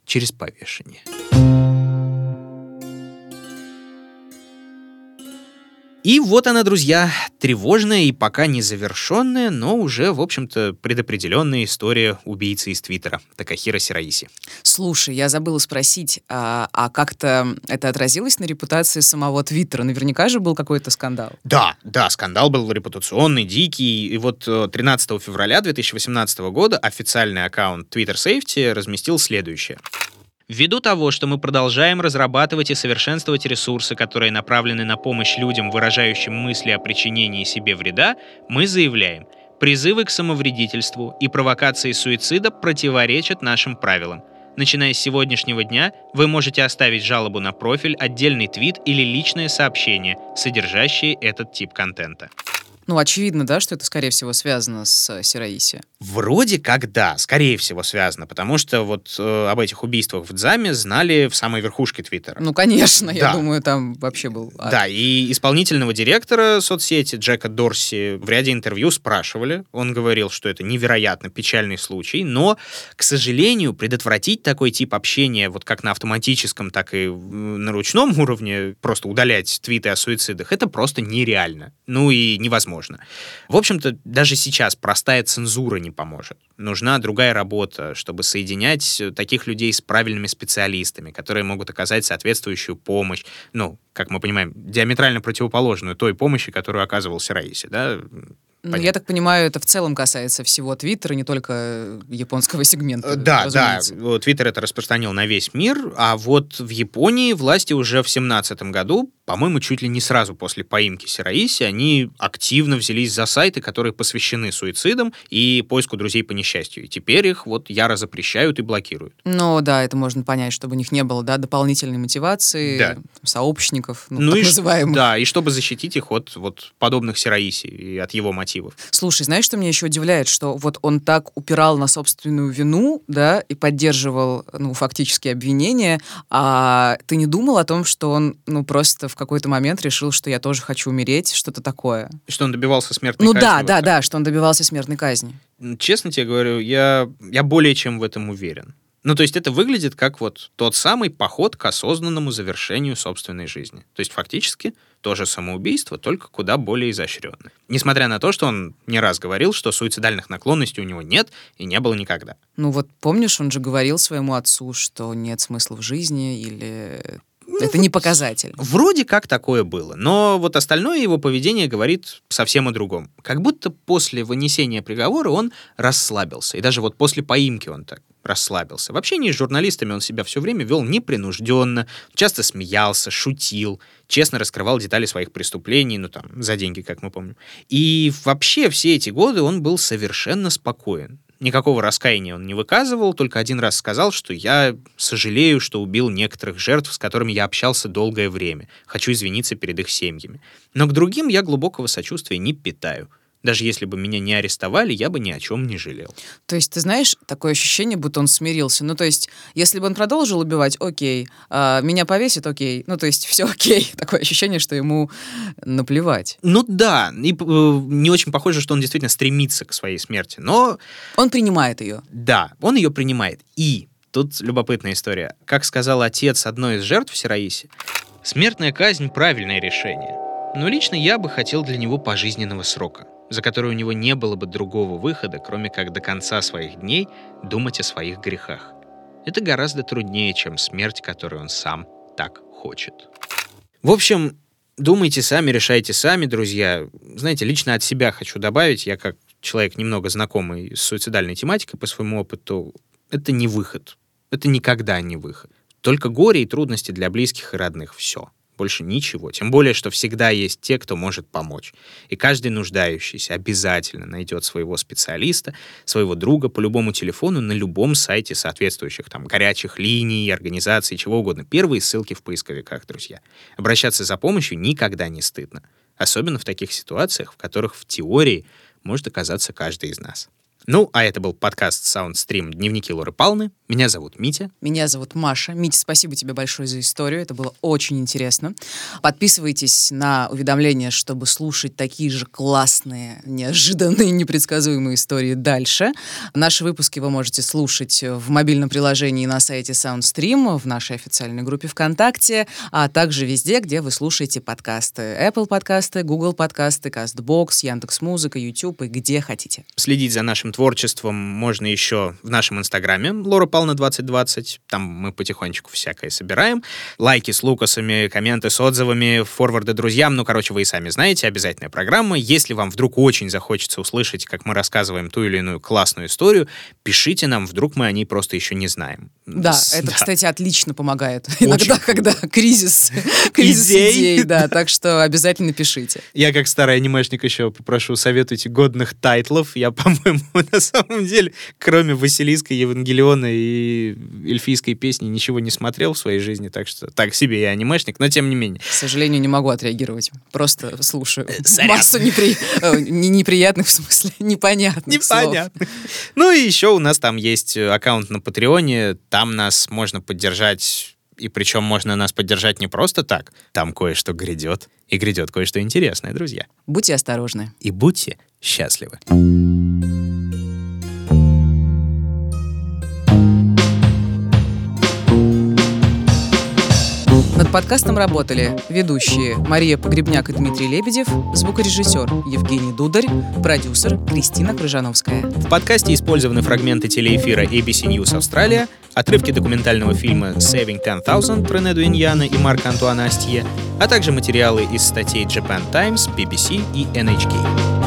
через повешение. И вот она, друзья, тревожная и пока не завершенная, но уже, в общем-то, предопределенная история убийцы из Твиттера, Такахира Сираиси. Слушай, я забыла спросить, а, а как-то это отразилось на репутации самого Твиттера? Наверняка же был какой-то скандал. Да, да, скандал был репутационный, дикий. И вот 13 э, февраля 2018 года официальный аккаунт Twitter Safety разместил следующее. Ввиду того, что мы продолжаем разрабатывать и совершенствовать ресурсы, которые направлены на помощь людям, выражающим мысли о причинении себе вреда, мы заявляем, призывы к самовредительству и провокации суицида противоречат нашим правилам. Начиная с сегодняшнего дня, вы можете оставить жалобу на профиль, отдельный твит или личное сообщение, содержащие этот тип контента. Ну, очевидно, да, что это, скорее всего, связано с э, Сираиси. Вроде как да, скорее всего связано, потому что вот э, об этих убийствах в Дзаме знали в самой верхушке Твиттера. Ну, конечно, да. я думаю, там вообще был... Ад. Да, и исполнительного директора соцсети Джека Дорси в ряде интервью спрашивали. Он говорил, что это невероятно печальный случай, но, к сожалению, предотвратить такой тип общения вот как на автоматическом, так и на ручном уровне, просто удалять твиты о суицидах, это просто нереально. Ну и невозможно. В общем-то, даже сейчас простая цензура не поможет. Нужна другая работа, чтобы соединять таких людей с правильными специалистами, которые могут оказать соответствующую помощь. Ну, как мы понимаем, диаметрально противоположную той помощи, которую оказывал Сираиси, да, ну, я так понимаю, это в целом касается всего Твиттера, не только японского сегмента. Э, да, разумеется. да. Твиттер это распространил на весь мир, а вот в Японии власти уже в 2017 году, по-моему, чуть ли не сразу после поимки Сираиси, они активно взялись за сайты, которые посвящены суицидам и поиску друзей по несчастью. И теперь их вот яро запрещают и блокируют. Ну да, это можно понять, чтобы у них не было да, дополнительной мотивации, да. сообщников, ну, ну так и называемых. Да, и чтобы защитить их от вот подобных Сираиси и от его мотивов мотивов. Слушай, знаешь, что меня еще удивляет, что вот он так упирал на собственную вину, да, и поддерживал, ну, фактически обвинения, а ты не думал о том, что он, ну, просто в какой-то момент решил, что я тоже хочу умереть, что-то такое? Что он добивался смертной ну, казни? Ну да, да, да, что он добивался смертной казни. Честно тебе говорю, я, я более чем в этом уверен. Ну, то есть это выглядит как вот тот самый поход к осознанному завершению собственной жизни. То есть фактически тоже самоубийство, только куда более изощренное. Несмотря на то, что он не раз говорил, что суицидальных наклонностей у него нет и не было никогда. Ну вот помнишь, он же говорил своему отцу, что нет смысла в жизни или ну, это не показатель. Вроде как такое было, но вот остальное его поведение говорит совсем о другом. Как будто после вынесения приговора он расслабился. И даже вот после поимки он так расслабился. В общении с журналистами он себя все время вел непринужденно, часто смеялся, шутил, честно раскрывал детали своих преступлений, ну там, за деньги, как мы помним. И вообще все эти годы он был совершенно спокоен. Никакого раскаяния он не выказывал, только один раз сказал, что я сожалею, что убил некоторых жертв, с которыми я общался долгое время. Хочу извиниться перед их семьями. Но к другим я глубокого сочувствия не питаю. Даже если бы меня не арестовали, я бы ни о чем не жалел. То есть, ты знаешь, такое ощущение, будто он смирился. Ну, то есть, если бы он продолжил убивать, окей. А меня повесит, окей. Ну, то есть, все окей. <laughs> Такое ощущение, что ему наплевать. Ну да, и э, не очень похоже, что он действительно стремится к своей смерти, но... Он принимает ее. Да, он ее принимает. И Тут любопытная история. Как сказал отец одной из жертв Сираиси, смертная казнь — правильное решение. Но лично я бы хотел для него пожизненного срока, за который у него не было бы другого выхода, кроме как до конца своих дней думать о своих грехах. Это гораздо труднее, чем смерть, которую он сам так хочет. В общем, думайте сами, решайте сами, друзья. Знаете, лично от себя хочу добавить, я как человек немного знакомый с суицидальной тематикой по своему опыту, это не выход. Это никогда не выход. Только горе и трудности для близких и родных. Все больше ничего. Тем более, что всегда есть те, кто может помочь. И каждый нуждающийся обязательно найдет своего специалиста, своего друга по любому телефону на любом сайте соответствующих там горячих линий, организаций, чего угодно. Первые ссылки в поисковиках, друзья. Обращаться за помощью никогда не стыдно. Особенно в таких ситуациях, в которых в теории может оказаться каждый из нас. Ну, а это был подкаст Soundstream «Дневники Лоры Палны». Меня зовут Митя. Меня зовут Маша. Митя, спасибо тебе большое за историю. Это было очень интересно. Подписывайтесь на уведомления, чтобы слушать такие же классные, неожиданные, непредсказуемые истории дальше. Наши выпуски вы можете слушать в мобильном приложении на сайте Soundstream, в нашей официальной группе ВКонтакте, а также везде, где вы слушаете подкасты. Apple подкасты, Google подкасты, CastBox, Яндекс.Музыка, YouTube и где хотите. Следить за нашим творчеством можно еще в нашем инстаграме Лора Павловна 2020. Там мы потихонечку всякое собираем. Лайки с лукасами, комменты с отзывами, форварды друзьям. Ну, короче, вы и сами знаете, обязательная программа. Если вам вдруг очень захочется услышать, как мы рассказываем ту или иную классную историю, пишите нам, вдруг мы о ней просто еще не знаем. Да, С, это, да. кстати, отлично помогает. <laughs> Очень. Иногда, когда кризис, <laughs> кризис идей. идей, да, так что обязательно пишите. Я, как старый анимешник, еще попрошу советуйте годных тайтлов. Я, <laughs> по-моему, на самом деле, кроме Василиска, Евангелиона и эльфийской песни, ничего не смотрел в своей жизни, так что так себе я анимешник, но тем не менее. К сожалению, не могу отреагировать. Просто слушаю Сорян. Э, массу непри... Э, неприятных, в смысле, <laughs> непонятных Непонятно. Ну и еще у нас там есть аккаунт на Патреоне, там нас можно поддержать и причем можно нас поддержать не просто так. Там кое-что грядет. И грядет кое-что интересное, друзья. Будьте осторожны. И будьте счастливы. Над подкастом работали ведущие Мария Погребняк и Дмитрий Лебедев, звукорежиссер Евгений Дударь, продюсер Кристина Крыжановская. В подкасте использованы фрагменты телеэфира ABC News Австралия, отрывки документального фильма Saving 10,000 про Неду Иньяна и Марка Антуана Астье, а также материалы из статей Japan Times, BBC и NHK.